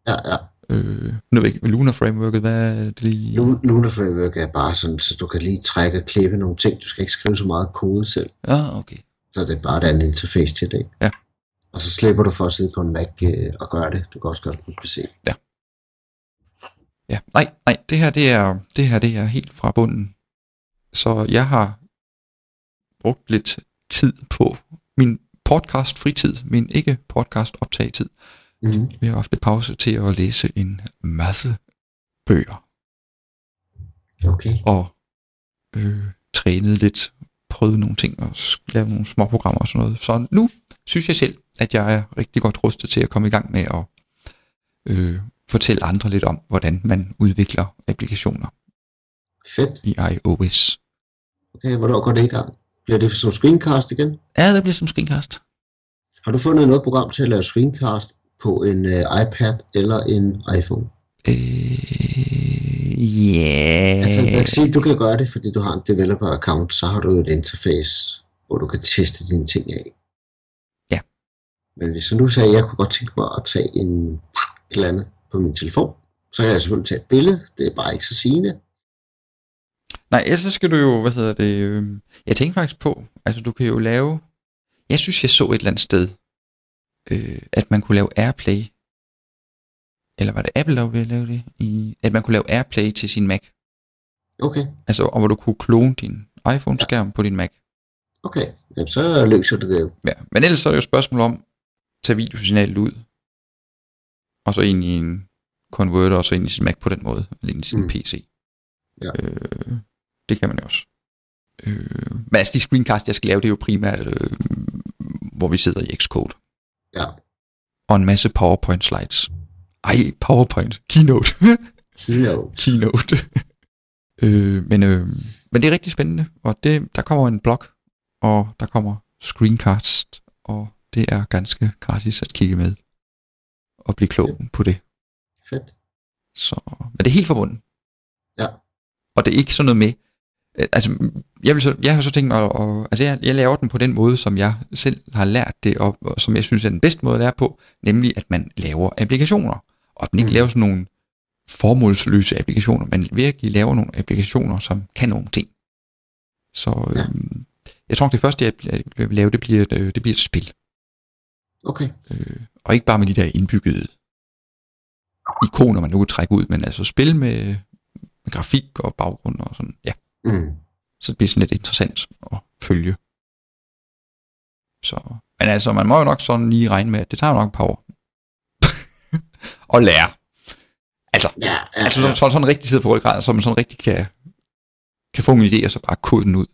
Ja, ja. Øh, nu ved jeg ikke, Luna frameworket, hvad er det lige? Lu- Lunar framework er bare sådan, så du kan lige trække og klippe nogle ting. Du skal ikke skrive så meget kode selv. Ja, okay. Så det er bare et andet interface til det. Ja. Og så slipper du for at sidde på en Mac øh, og gøre det. Du kan også gøre det på en PC. Ja, nej, nej, det her, det er, det her, det er helt fra bunden. Så jeg har brugt lidt tid på min podcast fritid, min ikke podcast optagetid. Mm-hmm. Vi har haft lidt pause til at læse en masse bøger Okay. og øh, trænet lidt, prøvet nogle ting og lavet nogle små programmer og sådan noget. Så nu synes jeg selv, at jeg er rigtig godt rustet til at komme i gang med at øh, fortælle andre lidt om, hvordan man udvikler applikationer Fedt. i iOS. Okay, hvornår går det i gang? Bliver det som screencast igen? Ja, det bliver som screencast. Har du fundet noget program til at lave screencast på en uh, iPad eller en iPhone? Øh, ja. Altså, jeg kan sige, du kan gøre det, fordi du har en developer-account, så har du et interface, hvor du kan teste dine ting af. Ja. Men hvis jeg nu sagde, at jeg kunne godt tænke mig at tage en et eller andet på min telefon, så kan jeg selvfølgelig tage et billede. Det er bare ikke så sigende. Nej, ellers så skal du jo, hvad hedder det, øh, jeg tænker faktisk på, altså du kan jo lave, jeg synes jeg så et eller andet sted, øh, at man kunne lave Airplay, eller var det Apple, der ville lave det? I, at man kunne lave Airplay til sin Mac. Okay, Altså, og hvor du kunne klone din iPhone-skærm på din Mac. okay. Jamen, så løser det det jo. Ja. Men ellers så er det jo spørgsmål om, at tage videosignalet ud, og så ind i en converter, og så ind i sin Mac på den måde, eller ind i sin mm. PC. Ja. Øh, det kan man jo også. Øh, men altså, de screencast, jeg skal lave, det er jo primært, øh, hvor vi sidder i Xcode. Ja, Og en masse PowerPoint slides. Ej, PowerPoint. Keynote. [laughs] keynote. Keynote. [laughs] øh, men, øh, men det er rigtig spændende, og det, der kommer en blog, og der kommer screencast, og det er ganske gratis at kigge med og blive klog på det. Fedt. Så, men det er helt forbundet. Ja. Og det er ikke sådan noget med, altså jeg, vil så, jeg har så tænkt mig, at, altså jeg, jeg laver den på den måde, som jeg selv har lært det, og, og som jeg synes er den bedste måde at lære på, nemlig at man laver applikationer, og at man ikke Mm. laver sådan nogle formålsløse applikationer, men virkelig laver nogle applikationer, som kan nogle ting. Så Ja. øhm, jeg tror, det første, jeg vil lave, det bliver, et, øh, det bliver et spil. Okay, Øh, og ikke bare med de der indbyggede ikoner, man nu kan trække ud, men altså spil med, med grafik og baggrund og sådan. Ja, mm. Så det bliver sådan lidt interessant at følge. Så, men altså, man må jo nok sådan lige regne med, at det tager jo nok et par år. [laughs] at lære. Altså, ja, ja, altså ja. så, så sådan rigtig sidder på ryggraden, så man sådan rigtig kan, kan få en idé, og så bare kode den ud.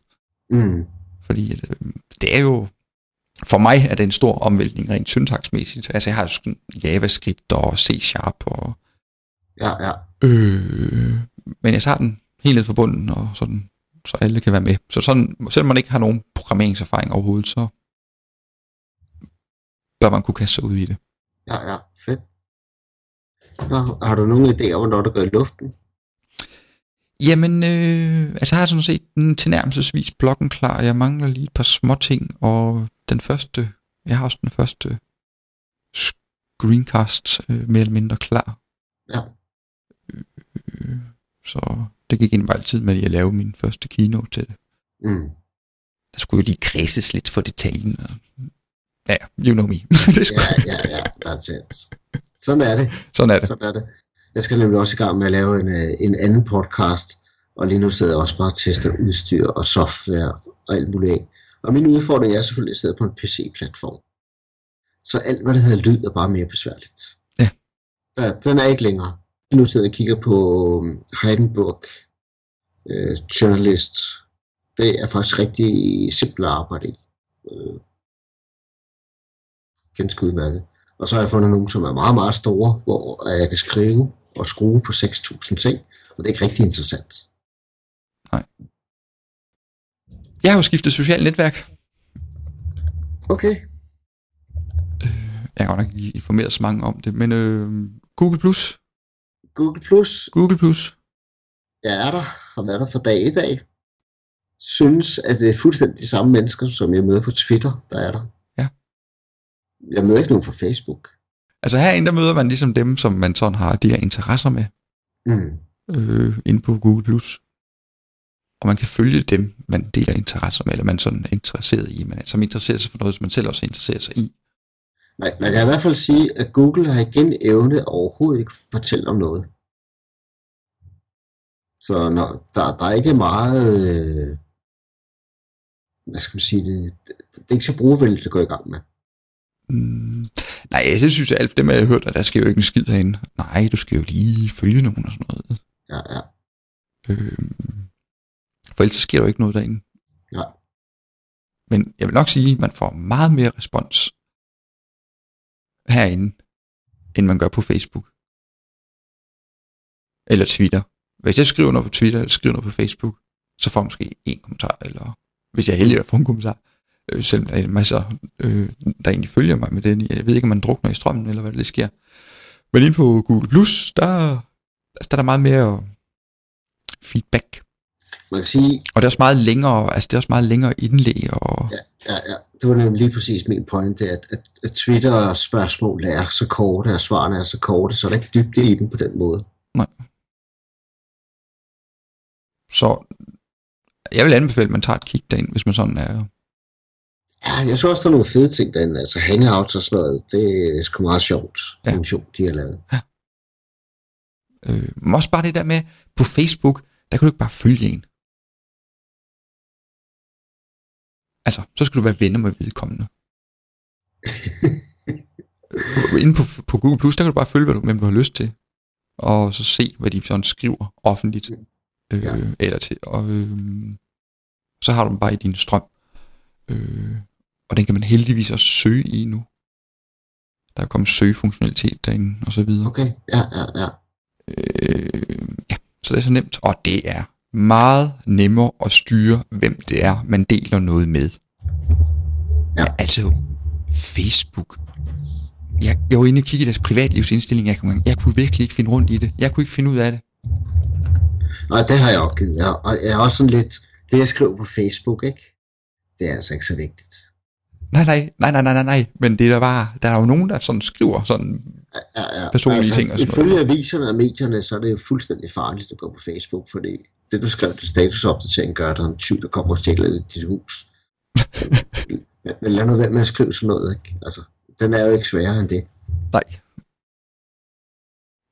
Mm. Fordi at, øh, det er jo, for mig er det en stor omvæltning rent syntaksmæssigt. Altså jeg har sådan JavaScript og C-Sharp, og, ja, ja. øh, men jeg tager den helt ned fra bunden, og sådan, så alle kan være med. Så sådan, selvom man ikke har nogen programmeringserfaring overhovedet, så bør man kunne kaste sig ud i det. Ja, ja, fedt. Nå, har du nogen idéer, hvornår det går i luften? Jamen, øh, altså jeg har sådan set den tilnærmelsesvis blokken klar. Jeg mangler lige et par små ting, og den første, jeg har også den første screencast øh, mere eller mindre klar. Ja. Øh, så det gik egentlig bare altid med at lave min første keynote til det. Mm. Der skulle jo lige kredses lidt for detaljen. Og, ja, you know me. [laughs] det skulle, Ja, ja, ja, that's it. Sådan er det. Sådan er det. Sådan er det. Jeg skal nemlig også i gang med at lave en, øh, en anden podcast, og lige nu sidder jeg også bare og tester udstyr og software og alt muligt af. Og min udfordring er selvfølgelig, at jeg sidder på en PC-platform. Så alt, hvad der hedder lyd, er bare mere besværligt. Ja. Der, den er ikke længere. Nu sidder jeg og kigger på um, Heidenburg øh, Journalist. Det er faktisk rigtig simpelt at arbejde i. Øh, ganske udmærket. Og så har jeg fundet nogle, som er meget, meget store, hvor jeg kan skrive og skrue på 6.000 ting, og det er ikke rigtig interessant. Jeg har jo skiftet socialt netværk. Okay. Jeg har godt nok ikke informeret så mange om det, men øh, Google Plus. Google Plus, Google Plus. jeg er der, har været der for dag i dag. Synes, at det er fuldstændig de samme mennesker, som jeg møder på Twitter, der er der. Ja. Jeg møder ikke nogen fra Facebook. Altså herinde, der møder man ligesom dem, som man sådan har de her interesser med, Mm. øh, inde på Google Plus. Og man kan følge dem, man deler interesser med, eller man sådan er interesseret i, men som interesserer sig for noget, som man selv også interesserer sig i. Man, man kan i hvert fald sige, at Google har igen evnet overhovedet ikke fortælle om noget. Så når, der, der er ikke meget, øh, hvad skal man sige, det, det, det er ikke så brugervenligt at gå i gang med. Mm, nej, jeg synes, at alt det med, jeg har hørt, at der skal jo ikke en skid herinde. Nej, du skal jo lige følge nogen og sådan noget. Ja, ja, Øh, for ellers sker der jo ikke noget derinde. Nej. Men jeg vil nok sige, at man får meget mere respons herinde, end man gør på Facebook. Eller Twitter. Hvis jeg skriver noget på Twitter, eller skriver noget på Facebook, så får jeg måske en kommentar, eller hvis jeg er heldig at få en kommentar. Øh, selvom der er masser, øh, der egentlig følger mig med den. Jeg ved ikke, om man drukner i strømmen, eller hvad der sker. Men inde på Google+, Plus, der, der er der meget mere feedback. man kan sige, Og det er også meget længere, altså det er også meget længere indlæg, og ja, ja, ja, det var nemlig lige præcis min pointe, at, at, at Twitter-spørgsmål er så korte, og svarene er så korte, så er der ikke dybde i dem på den måde. så jeg vil anbefale, at man tager et kig derind, hvis man sådan er, Ja, jeg synes også, der er nogle fede ting derinde. Altså hangouts og sådan noget, det er sgu meget sjovt Ja. funktion, de har lavet. Øh, men også bare det der med, på Facebook, der kan du ikke bare følge en. Altså, så skal du være venner med vedkommende. [laughs] Inde på, på Google Plus, der kan du bare følge, hvem du har lyst til. Og så se, hvad de sådan skriver offentligt. Øh, Ja. Eller til. Og øh, så har du dem bare i din strøm. Øh, og den kan man heldigvis også søge i nu. Der er kommet søgefunktionalitet derinde, og så videre. Okay, ja, ja, ja. Øh, ja, så det er så nemt, og det er meget nemmere at styre, hvem det er, man deler noget med. Ja. Altså, Facebook. Jeg, jeg var inde og kigge i deres privatlivsindstilling, jeg kunne, jeg kunne virkelig ikke finde rundt i det. Jeg kunne ikke finde ud af det. Nej, det har jeg opgivet. Jeg, og jeg er også sådan lidt, det jeg skriver på Facebook, ikke? Det er altså ikke så vigtigt. Nej, nej, nej, nej, nej, nej, nej. Men det er der bare, der er jo nogen, der sådan skriver sådan, Ja, ja. Personlige ting og sådan Ifølge noget. aviserne og medierne, så er det jo fuldstændig farligt at gå på Facebook, fordi det du skrev til statusopdatering gør, at der er en tyv, der kommer og stjæler dit hus. [laughs] men, men lad nu være med at skrive sådan noget, ikke? Altså, den er jo ikke sværere end det. nej.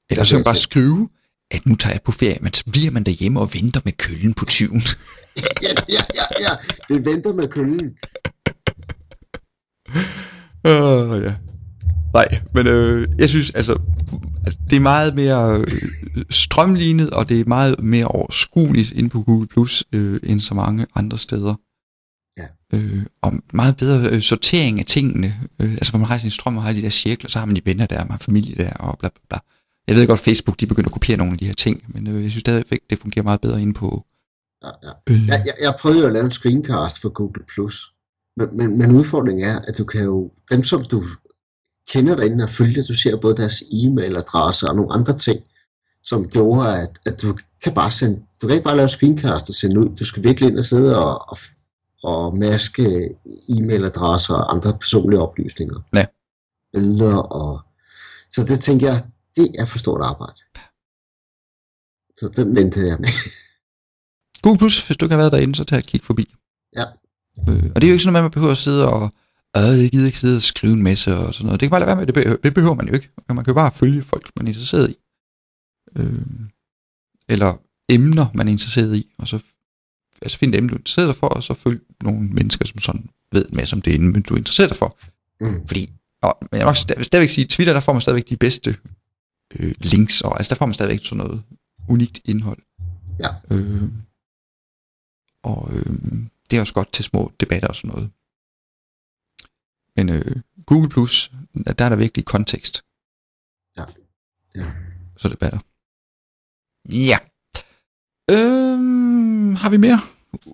Eller så bare skrive, at nu tager jeg på ferie, men så bliver man derhjemme og venter med køllen på tyven. [laughs] ja, ja, ja, ja. Det venter med køllen. Uh, ja. Nej, men øh, jeg synes altså, altså, det er meget mere øh, strømlignet, og det er meget mere overskueligt inde på Google Plus, øh, end så mange andre steder. Ja. Øh, og meget bedre øh, sortering af tingene. Øh, altså, hvor man har sin strøm og har de der cirkler, så har man de venner der, man har familie der, og bla bla bla. Jeg ved godt, Facebook de begynder at kopiere nogle af de her ting, men øh, jeg synes stadigvæk, det fungerer meget bedre inde på... Ja, ja. Øh, Jeg, jeg, jeg prøvede jo at lave en screencast for Google+. Plus. Men, men, men udfordringen er, at du kan jo, dem som du kender derinde og følger, du ser både deres e-mailadresse og nogle andre ting, som gjorde, at, at du kan bare sende, du kan ikke bare lave en screencast og sende ud, du skal virkelig ind og sidde og, og, og maske e-mailadresser og andre personlige oplysninger. Ja. Billeder og, så det tænker jeg, det er for stort arbejde. Så den ventede jeg med. Google Plus, hvis du ikke har været derinde, så tag et kig forbi. Ja. Øh, og det er jo ikke sådan at man behøver at sidde og, øh, jeg gider ikke sidde og skrive en masse og sådan noget. Det kan bare lade være med, det behøver, det behøver man jo ikke. Man kan jo bare følge folk, man er interesseret i. Øh, eller emner, man er interesseret i, og så altså find et emne, du er interesseret dig for, og så følg nogle mennesker, som sådan ved en masse om det emne, du er interesseret dig for. Mm. Fordi, og, men jeg må også stadig- stadigvæk sige, Twitter, der får man stadigvæk de bedste øh, links, og altså der får man stadigvæk sådan noget unikt indhold. Ja. Øh, og øh, det er også godt til små debatter og sådan noget. Men øh, Google Plus, der er der virkelig kontekst. Ja. Ja. Så debatter. Ja. Øhm, har vi mere?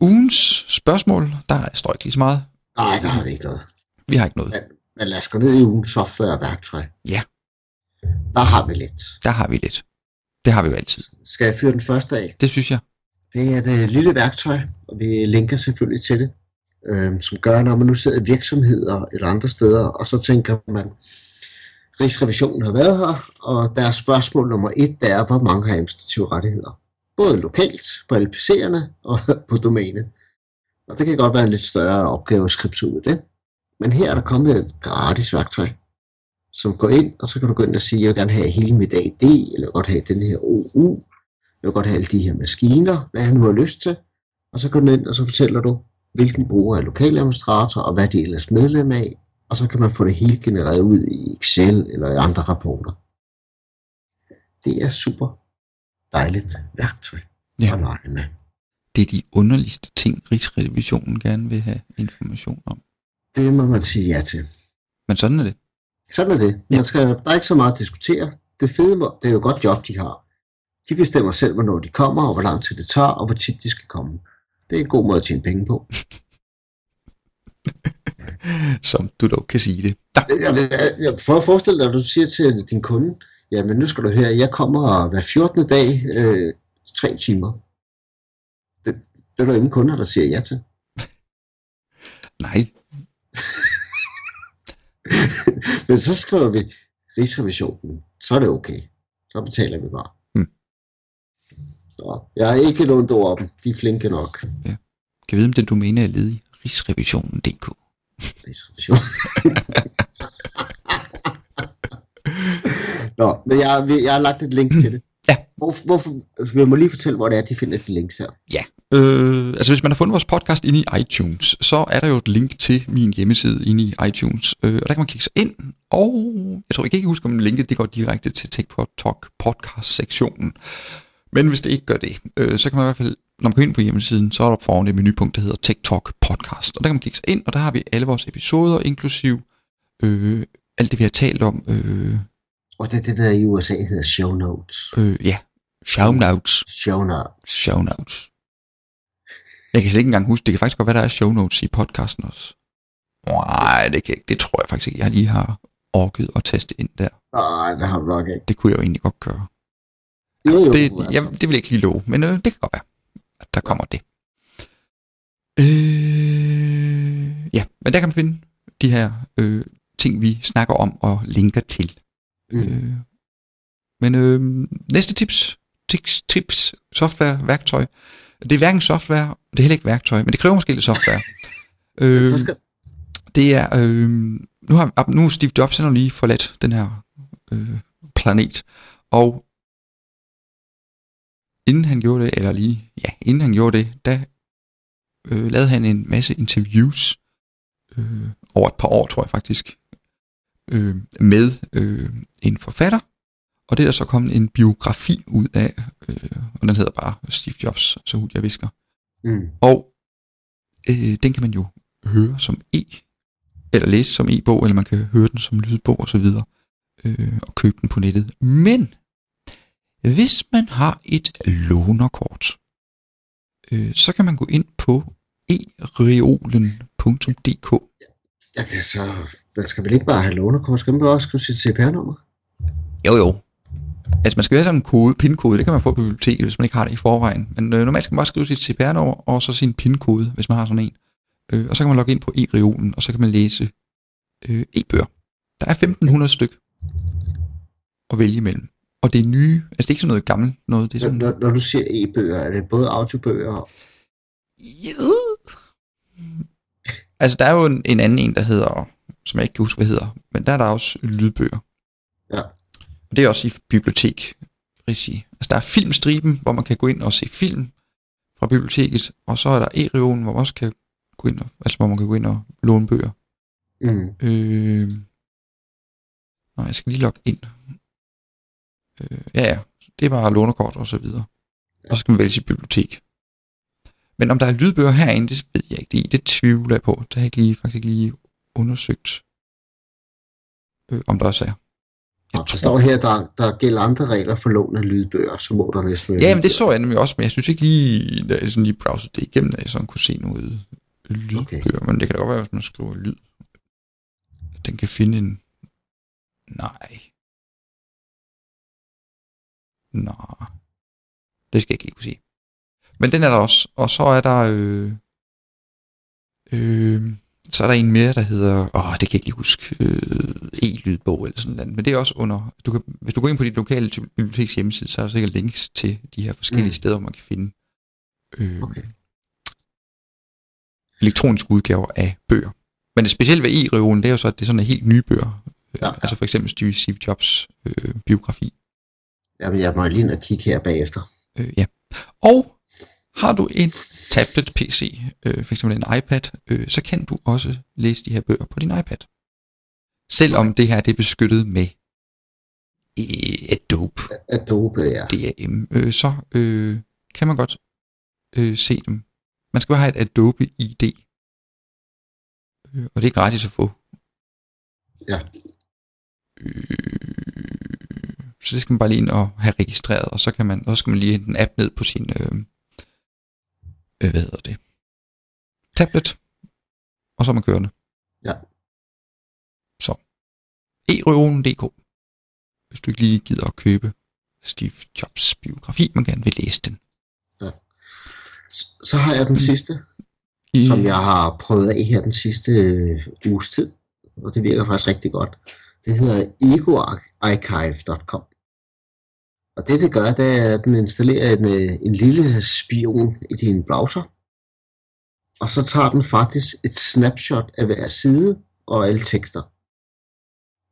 Ugens spørgsmål? Der står ikke lige så meget. Nej, der har vi ikke noget. Vi har ikke noget. Men, men lad os gå ned i ugens software og værktøj. Ja. Der har vi lidt. Der har vi lidt. Det har vi jo altid. Skal jeg fyre den første af? Det synes jeg. Det er det lille værktøj, og vi linker selvfølgelig til det, øh, som gør, når man nu sidder i virksomheder eller andre steder, og så tænker man, Rigsrevisionen har været her, og deres spørgsmål nummer et, der er, hvor mange har administrative rettigheder. Både lokalt, på LPC'erne og [laughs] på domænet. Og det kan godt være en lidt større opgave at skrive ud af det. Men her er der kommet et gratis værktøj, som går ind, og så kan du gå ind og sige, jeg vil gerne have hele mit AD, eller jeg vil godt have den her OU, jeg vil godt have alle de her maskiner, hvad jeg nu har lyst til. Og så går du ind, og så fortæller du, hvilken bruger er lokaladministrator, og hvad de ellers medlem af. Og så kan man få det hele genereret ud i Excel eller i andre rapporter. Det er super dejligt værktøj Ja. at lege med. Det er de underligste ting, Rigsrevisionen gerne vil have information om. Det må man sige ja til. Men sådan er det. Sådan er det. Man skal, der er ikke så meget at diskutere. Det fede, det er jo et godt job, de har. De bestemmer selv, hvornår de kommer, og hvor lang tid det tager, og hvor tit de skal komme. Det er en god måde at tjene penge på. [laughs] Som du dog kan sige det. Da. Jeg, jeg, jeg prøver at forestille dig, at du siger til din kunde, jamen nu skal du høre, jeg kommer hver 14. dag øh, tre timer. Det, det er der ingen kunder, der siger ja til. [laughs] Nej, [laughs] Men så skriver vi Rigsrevisionen, så er det okay. Så betaler vi bare. Så jeg har ikke lånt ord om. De er flinke nok. kan vide, om den domæne er ledig. Rigsrevisionen.dk Rigsrevision. Nå, men jeg, jeg har lagt et link til det. Ja. Hvor, hvorfor, vi må lige fortælle, hvor det er, de finder de links her. Ja, øh, altså hvis man har fundet vores podcast inde i iTunes, så er der jo et link til min hjemmeside inde i iTunes, øh, og der kan man klikke sig ind, og jeg tror jeg kan ikke huske, om linket det går direkte til Tech Talk podcast-sektionen. Men hvis det ikke gør det, øh, så kan man i hvert fald, når man går ind på hjemmesiden, så er der foran et menupunkt, der hedder Tech Talk Podcast, og der kan man klikke sig ind, og der har vi alle vores episoder, inklusiv øh, alt det, vi har talt om, øh, Og det er det, der i USA hedder show notes. øh, ja, show notes. Show notes. show notes. Jeg kan slet ikke engang huske, det kan faktisk godt være, der er show notes i podcasten også. Nej, det, kan, ikke. det tror jeg faktisk ikke, jeg lige har orket at teste ind der. Nej, det har du nok ikke. Det kunne jeg jo egentlig godt gøre. Jo, jo, Det, altså. jeg, det vil jeg ikke lige love, men øh, det kan godt være, at der kommer det. Øh, ja, men der kan man finde de her øh, ting, vi snakker om og linker til. Mm. Øh, men øh, næste tips, tips, tips, software, værktøj. Det er hverken software, det er heller ikke værktøj, men det kræver måske lidt software. [laughs] øh, det er, øh, nu har nu Steve Jobs han har lige forladt den her øh, planet, og inden han gjorde det, eller lige, ja, inden han gjorde det, der øh, lavede han en masse interviews, øh, over et par år, tror jeg faktisk, øh, med øh, en forfatter, og det er der så kommet en biografi ud af, øh, og den hedder bare Steve Jobs, så hurtigt jeg visker. mm. Og øh, den kan man jo høre som e, eller læse som e-bog, eller man kan høre den som lydbog osv., øh, og købe den på nettet. Men hvis man har et lånerkort, øh, så kan man gå ind på ereolen.dk. Jeg kan så... Man skal vel ikke bare have lånerkort, skal man også skrive sit CPR-nummer? Jo jo. Altså man skal have sådan en kode, PIN-kode, det kan man få på biblioteket, hvis man ikke har det i forvejen. Men øh, normalt skal man bare skrive sit CPR-nummer og så sin PIN-kode, hvis man har sådan en. Øh, og så kan man logge ind på e-reolen, og så kan man læse øh, e-bøger. Der er 1500 styk at vælge imellem. Og det er nye, altså det er ikke sådan noget gammelt noget, det er Når, sådan... når, når du siger e-bøger, er det både audiobøger og... Altså der er jo en, en anden en, der hedder, som jeg ikke kan huske, hvad hedder, men der er der også lydbøger. Ja. Og det er også i bibliotek regi. Altså der er filmstriben, hvor man kan gå ind og se film fra biblioteket, og så er der e-reolen, hvor man også kan gå ind og, altså hvor man kan gå ind og låne bøger. Mm. Øh, nej, jeg skal lige logge ind. Øh, ja, ja, det er bare lånerkort og så videre. Og så skal man vælge sit bibliotek. Men om der er lydbøger herinde, det ved jeg ikke. Det, det tvivler jeg på. Det har jeg ikke lige, faktisk lige undersøgt, øh, om der også er. Og der står her, der, der gælder andre regler for lån af lydbøger, så må der næsten være Ja, men det så jeg nemlig også, men jeg synes ikke lige, da jeg sådan lige browsede det igennem, at jeg sådan kunne se noget lydbøger. Okay. Men det kan da godt være, hvis man skriver lyd. at Den kan finde en... Nej. Nej. Det skal jeg ikke lige kunne sige. Men den er der også. Og så er der... Øh, øh, så er der en mere, der hedder... Åh, det kan jeg ikke lige huske. Øh, E-lydbog eller sådan noget. Men det er også under... Du kan, hvis du går ind på dit lokale biblioteks hjemmeside, så er der sikkert links til de her forskellige Mm. steder, hvor man kan finde øh, Okay. elektroniske udgaver af bøger. Men det specielle ved e-reolen, det er jo så, at det er sådan en helt nye bøger. Ja. Ja. Altså for eksempel Steve Steve Jobs øh, biografi. Jamen, jeg må lige ind og kigge her bagefter. Øh, ja. Og har du en tablet PC, øh, eksempel en iPad, øh, så kan du også læse de her bøger på din iPad. Selvom det her det er beskyttet med øh, Adobe Adobe, ja. DRM, øh, så øh, kan man godt øh, se dem. Man skal bare have et Adobe ID. Øh, og det er gratis at få. Ja. Øh, så det skal man bare lige ind og have registreret, og så kan man, og så skal man lige hente en app ned på sin, øh, øh, hvad hedder det, tablet, og så er man kørende. Ja. Så, e-reolen.dk, hvis du ikke lige gider at købe Steve Jobs biografi, man gerne vil læse den. Så, så har jeg den sidste, I, som jeg har prøvet af her den sidste øh, uges tid, og det virker faktisk rigtig godt. Det hedder egoarchive.com. Og det det gør, det er, at den installerer en, øh, en lille spion i din browser. og så tager den faktisk et snapshot af hver side og alle tekster.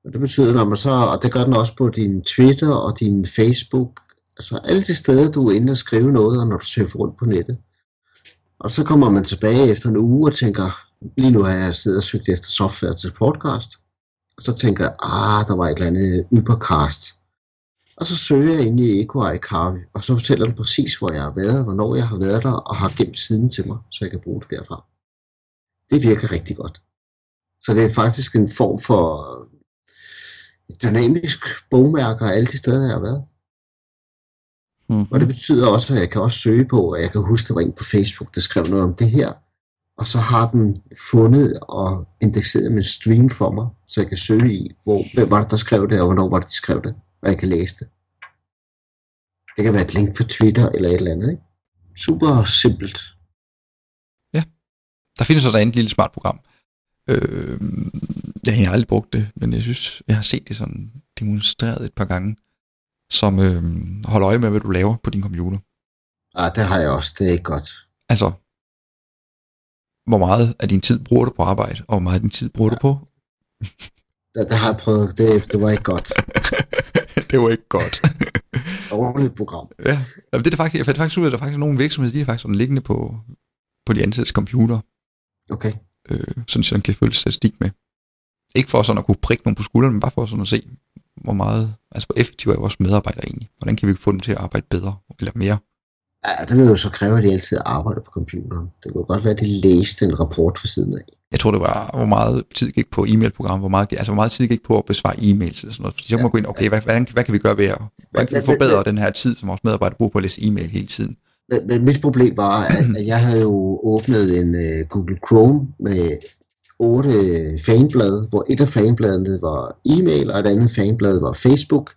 Og det betyder, når man så, og det gør den også på din Twitter og din Facebook, altså alle de steder, du er inde og skrive noget, og når du søger rundt på nettet. Og så kommer man tilbage efter en uge og tænker, lige nu har jeg siddet og søgt efter software til podcast, og så tænker jeg, ah, der var et eller andet Ubercast. Og så søger jeg ind i Eco Archive, og så fortæller den præcis, hvor jeg har været, hvornår jeg har været der, og har gemt siden til mig, så jeg kan bruge det derfra. Det virker rigtig godt. Så det er faktisk en form for dynamisk bogmærker alle de steder, jeg har været. Mm-hmm. Og det betyder også, at jeg kan også søge på, at jeg kan huske, der var en på Facebook, der skrev noget om det her. Og så har den fundet og indekseret min stream for mig, så jeg kan søge i, hvor, hvem var det, der skrev det, og hvornår var det, de skrev det, og jeg kan læse det. Det kan være et link på Twitter eller et eller andet. Ikke? Super simpelt. Der findes også et lille smart program. Øh, jeg har aldrig brugt det, men jeg synes, jeg har set det sådan demonstreret et par gange, som øh, holder øje med, hvad du laver på din computer. Ah, det har jeg også. Det er ikke godt. Altså, hvor meget af din tid bruger du på arbejde, og hvor meget af din tid bruger ja. du på? Det, det har jeg prøvet. Det, det var ikke godt. [laughs] [laughs] det var ikke godt. [laughs] Ordentligt program. ja, Jamen, det er faktisk, jeg fandt faktisk ud af, at der faktisk er nogle virksomheder, de er faktisk sådan liggende på, på de ansattes computer, Okay. øh, sådan så man kan følge statistik med. Ikke for sådan at kunne prikke nogen på skulderen, men bare for sådan at se, hvor meget, altså hvor effektive er vores medarbejdere egentlig. Hvordan kan vi få dem til at arbejde bedre, eller mere? Ja, det vil jo så kræve, at de altid arbejder på computeren. Det kunne godt være, at de læste en rapport for siden af. Jeg tror, det var, hvor meget tid gik på e-mailprogram, hvor meget, altså hvor meget tid gik på at besvare e-mails og sådan noget. Fordi så må man gå ind, okay, hvad, hvordan, hvad kan vi gøre ved at, hvordan kan vi forbedre den her tid, som vores medarbejdere bruger på at læse e-mail hele tiden? Men, men mit problem var, at, at jeg havde jo åbnet en uh, Google Chrome med otte fanblade, hvor et af fanbladene var e-mail, og et andet fanblad var Facebook.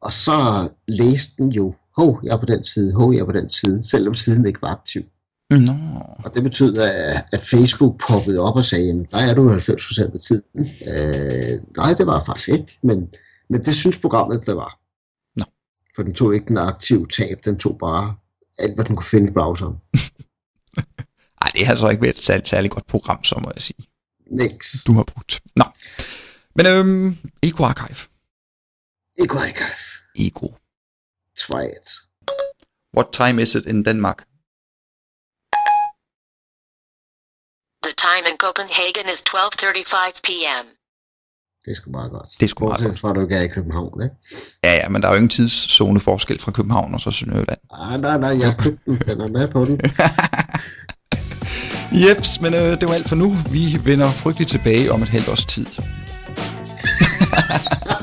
Og så læste den jo, hov, jeg er på den side, hov, jeg er på den side, selvom siden ikke var aktiv. Nå, Og det betød, at, at Facebook poppede op og sagde, jamen, der er du 90% af tiden. Øh, nej, det var jeg faktisk ikke, men, men det synes programmet, det var. Nå. For den tog ikke den aktive tab, den tog bare alt, hvad den kunne finde i browseren. [laughs] Ej, det har altså ikke været et særligt, særligt godt program, så må jeg sige, Nix. du har brugt. Nå, men øhm, Eco Archive. Ikke archive. Ego. Try it. What time is it in Denmark? The time in Copenhagen is 12:35 p.m. Det sgu meget godt. Det sgu meget Bortset fra, du ikke er i København, ikke? Ja, ja, men der er jo ingen tidszone forskel fra København og så Sønderjylland. Ah, nej, nej, jeg. Den er med på den. [laughs] Jeps, men øh, det var alt for nu. Vi vender frygteligt tilbage om et halvt års tid. [laughs]